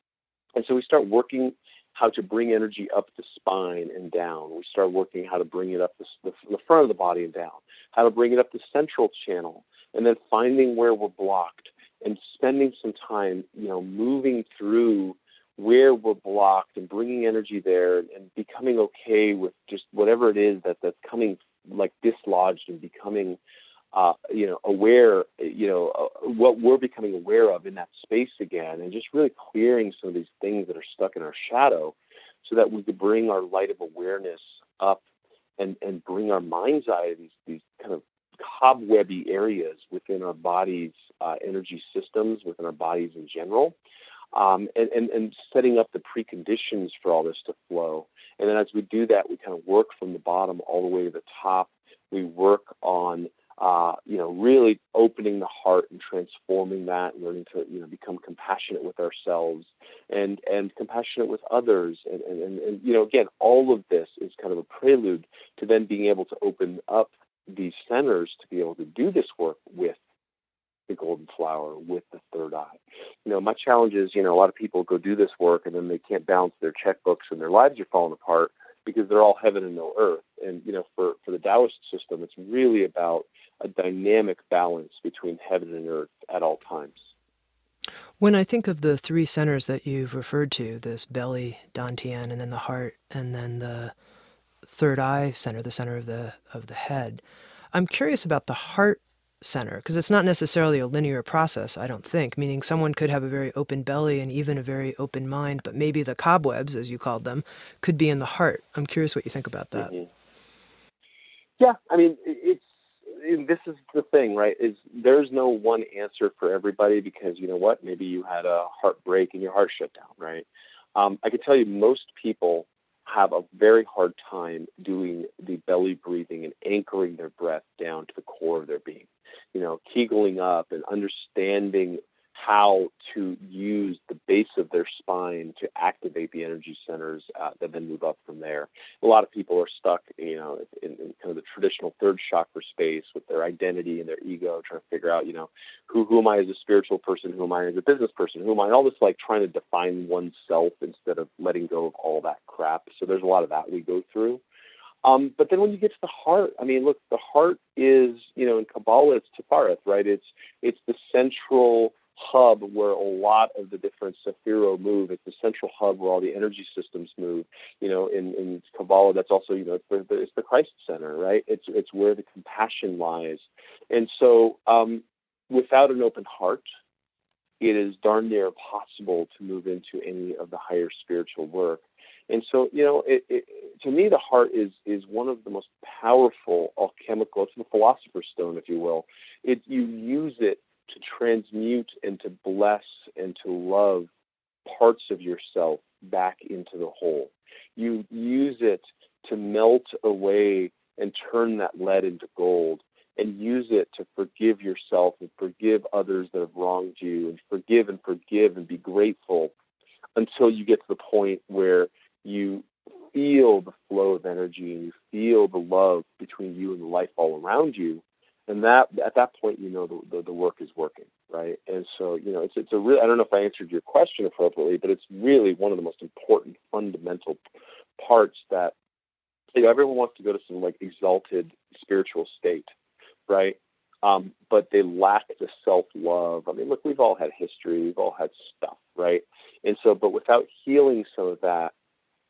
And so we start working how to bring energy up the spine and down. We start working how to bring it up the, the, the front of the body and down, how to bring it up the central channel, and then finding where we're blocked and spending some time, you know, moving through where we're blocked and bringing energy there and becoming okay with just whatever it is that that's coming like dislodged and becoming uh, you know aware you know uh, what we're becoming aware of in that space again and just really clearing some of these things that are stuck in our shadow so that we could bring our light of awareness up and and bring our mind's eye to these these kind of cobwebby areas within our body's uh, energy systems within our bodies in general um, and, and, and setting up the preconditions for all this to flow. And then as we do that, we kind of work from the bottom all the way to the top. We work on, uh, you know, really opening the heart and transforming that, learning to, you know, become compassionate with ourselves and, and compassionate with others. And, and, and, and, you know, again, all of this is kind of a prelude to then being able to open up these centers to be able to do this work with the golden flower with the third eye. You know, my challenge is, you know, a lot of people go do this work and then they can't balance their checkbooks and their lives are falling apart because they're all heaven and no earth. And you know, for for the Taoist system, it's really about a dynamic balance between heaven and earth at all times. When I think of the three centers that you've referred to, this belly, dantian, and then the heart, and then the third eye center, the center of the of the head, I'm curious about the heart center because it's not necessarily a linear process, I don't think, meaning someone could have a very open belly and even a very open mind, but maybe the cobwebs, as you called them, could be in the heart. I'm curious what you think about that. Mm-hmm. Yeah, I mean, it's this is the thing, right? Is there's no one answer for everybody because you know what? Maybe you had a heartbreak and your heart shut down, right? Um, I can tell you, most people have a very hard time doing the belly breathing and anchoring their breath down to the core of their being. You know, kegeling up and understanding how to use the base of their spine to activate the energy centers uh, that then move up from there. A lot of people are stuck, you know, in, in, kind of the traditional third chakra space with their identity and their ego, trying to figure out, you know, who who am I as a spiritual person, who am I as a business person, who am I? All this like trying to define oneself instead of letting go of all that crap. So there's a lot of that we go through. Um, but then when you get to the heart, I mean, look, the heart is, you know, in Kabbalah it's Tifereth, right? It's it's the central hub where a lot of the different Sephiro move. It's the central hub where all the energy systems move. You know, in, in Kabbalah, that's also, you know, it's the, it's the Christ center, right? It's, it's where the compassion lies. And so um, without an open heart, it is darn near impossible to move into any of the higher spiritual work. And so, you know, it, it, to me, the heart is is one of the most powerful alchemical. It's the philosopher's stone, if you will. It you use it to transmute and to bless and to love parts of yourself back into the whole. You use it to melt away and turn that lead into gold and use it to forgive yourself and forgive others that have wronged you and forgive and forgive and be grateful until you get to the point where you feel the flow of energy and you feel the love between you and the life all around you and that at that point you know the, the, the work is working right? And so you know it's it's a real i don't know if i answered your question appropriately but it's really one of the most important fundamental parts that you know everyone wants to go to some like exalted spiritual state right? Um, but they lack the self love i mean look we've all had history. We've all had stuff right? And so but without healing some of that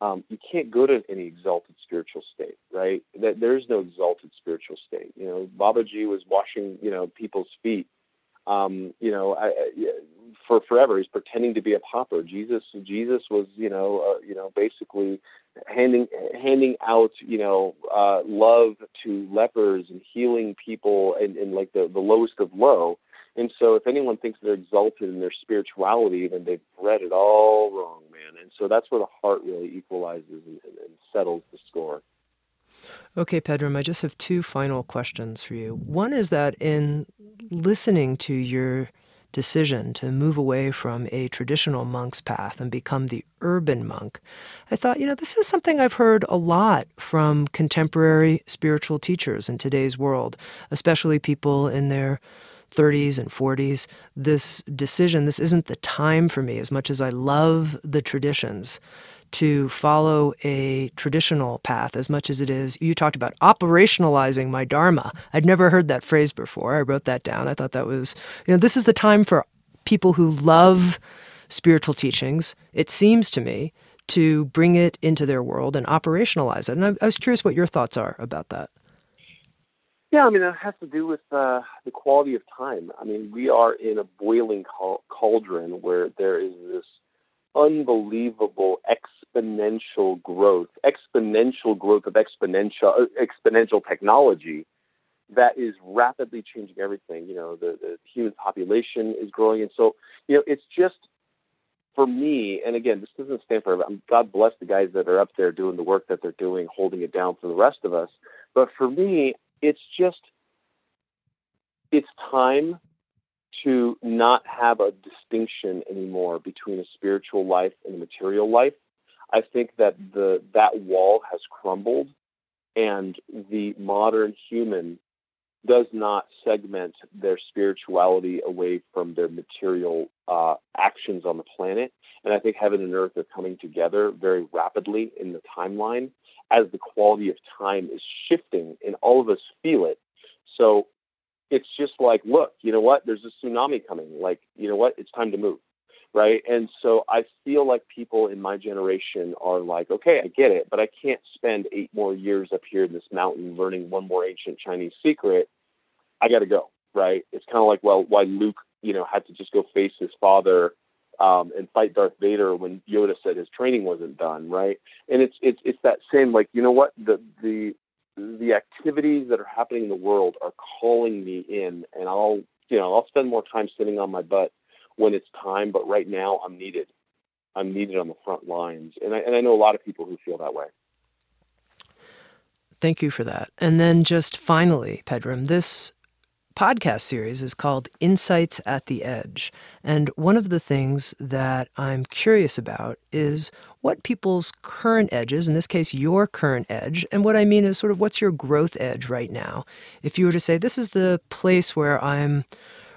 um, you can't go to any exalted spiritual state, right? That there's no exalted spiritual state. You know, Babaji was washing, you know, people's feet. Um, you know, I, I, for forever, he's pretending to be a pauper. Jesus, Jesus was, you know, uh, you know, basically handing handing out, you know, uh, love to lepers and healing people in, in like the the lowest of low. And so, if anyone thinks they're exalted in their spirituality, then they've read it all wrong, man. And so, that's where the heart really equalizes and, and settles the score. Okay, Pedram, I just have two final questions for you. One is that in listening to your decision to move away from a traditional monk's path and become the urban monk, I thought, you know, this is something I've heard a lot from contemporary spiritual teachers in today's world, especially people in their 30s and 40s, this decision, this isn't the time for me as much as I love the traditions to follow a traditional path as much as it is. You talked about operationalizing my Dharma. I'd never heard that phrase before. I wrote that down. I thought that was, you know, this is the time for people who love spiritual teachings, it seems to me, to bring it into their world and operationalize it. And I, I was curious what your thoughts are about that. Yeah, I mean, it has to do with uh, the quality of time. I mean, we are in a boiling cauldron where there is this unbelievable exponential growth, exponential growth of exponential exponential technology that is rapidly changing everything. You know, the, the human population is growing, and so you know, it's just for me. And again, this doesn't stand for. God bless the guys that are up there doing the work that they're doing, holding it down for the rest of us. But for me, it's just it's time to not have a distinction anymore between a spiritual life and a material life. I think that the that wall has crumbled and the modern human does not segment their spirituality away from their material uh, actions on the planet. And I think heaven and earth are coming together very rapidly in the timeline. As the quality of time is shifting and all of us feel it. So it's just like, look, you know what? There's a tsunami coming. Like, you know what? It's time to move. Right. And so I feel like people in my generation are like, okay, I get it, but I can't spend eight more years up here in this mountain learning one more ancient Chinese secret. I got to go. Right. It's kind of like, well, why Luke, you know, had to just go face his father um, and fight Darth Vader when Yoda said his training wasn't done, right? And it's it's it's that same like you know what the the the activities that are happening in the world are calling me in, and I'll you know I'll spend more time sitting on my butt when it's time, but right now I'm needed. I'm needed on the front lines, and I and I know a lot of people who feel that way. Thank you for that. And then just finally, Pedram, this podcast series is called Insights at the Edge. And one of the things that I'm curious about is what people's current edges, in this case, your current edge, and what I mean is sort of what's your growth edge right now? If you were to say, this is the place where I'm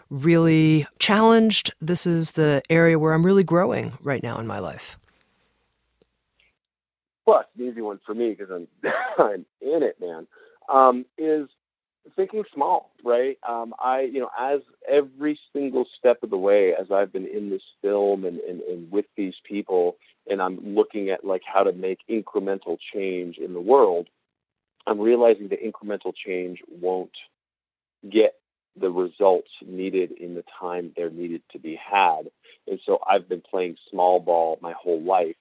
really challenged, this is the area where I'm really growing right now in my life. Well, it's an easy one for me because I'm, I'm in it, man. Um, is thinking small, right? Um, I, you know, as every single step of the way, as I've been in this film and, and, and with these people, and I'm looking at like how to make incremental change in the world, I'm realizing that incremental change won't get the results needed in the time they're needed to be had. And so I've been playing small ball my whole life,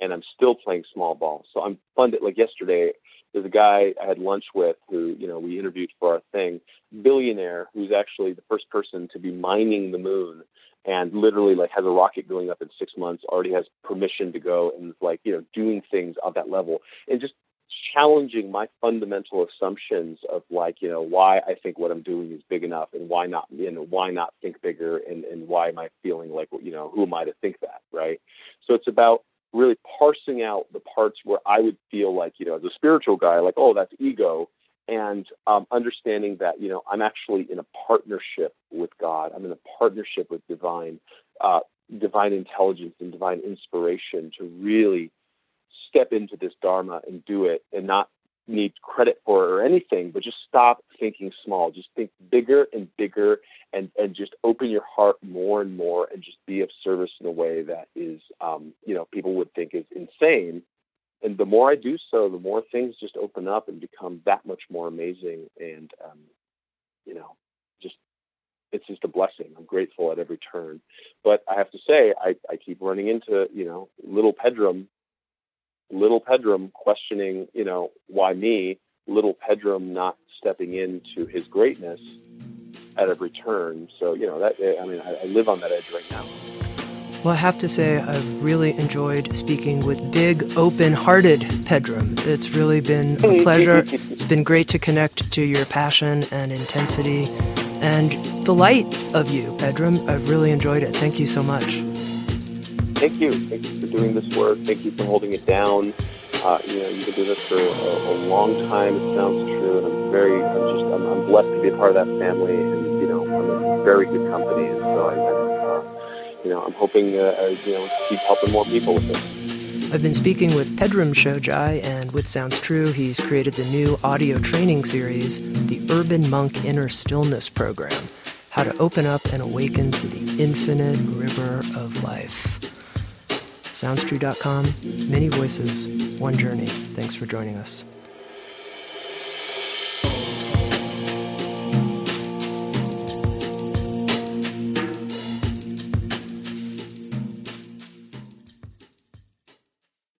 and I'm still playing small ball. So I'm funded. Like yesterday, there's a guy I had lunch with who, you know, we interviewed for our thing, billionaire, who's actually the first person to be mining the moon and literally like has a rocket going up in six months, already has permission to go and like, you know, doing things on that level and just challenging my fundamental assumptions of like, you know, why I think what I'm doing is big enough and why not, you know, why not think bigger and, and why am I feeling like, you know, who am I to think that, right? So it's about really parsing out the parts where I would feel like, you know, as a spiritual guy, like, oh, that's ego, and um, understanding that, you know, I'm actually in a partnership with God. I'm in a partnership with divine, uh, divine intelligence and divine inspiration to really step into this dharma and do it, and not need credit for or anything, but just stop thinking small. Just think bigger and bigger and, and just open your heart more and more and just be of service in a way that is, um, you know, people would think is insane. And the more I do so, the more things just open up and become that much more amazing. And, um, you know, just, it's just a blessing. I'm grateful at every turn. But I have to say, I, I keep running into, you know, little Pedram little Pedram questioning, you know, why me, little Pedram not stepping into his greatness at every turn. So, you know, that, I mean, I, I live on that edge right now. Well, I have to say, I've really enjoyed speaking with big, open hearted Pedram. It's really been a pleasure. it's been great to connect to your passion and intensity and the light of you, Pedram. I've really enjoyed it. Thank you so much thank you. Thank you for doing this work. Thank you for holding it down. Uh, you know, you've been doing this for a, a, long time. It Sounds True, and I'm very, I'm just, I'm, I'm, blessed to be a part of that family, and you know, I'm in very good company, and so I, I uh, you know, I'm hoping, uh, uh you know, keep helping more people with this. I've been speaking with Pedram Shojai, and with Sounds True, he's created the new audio training series, the Urban Monk Inner Stillness Program How to Open Up and Awaken to the Infinite River of Life. SoundsTrue.com, many voices, one journey. Thanks for joining us.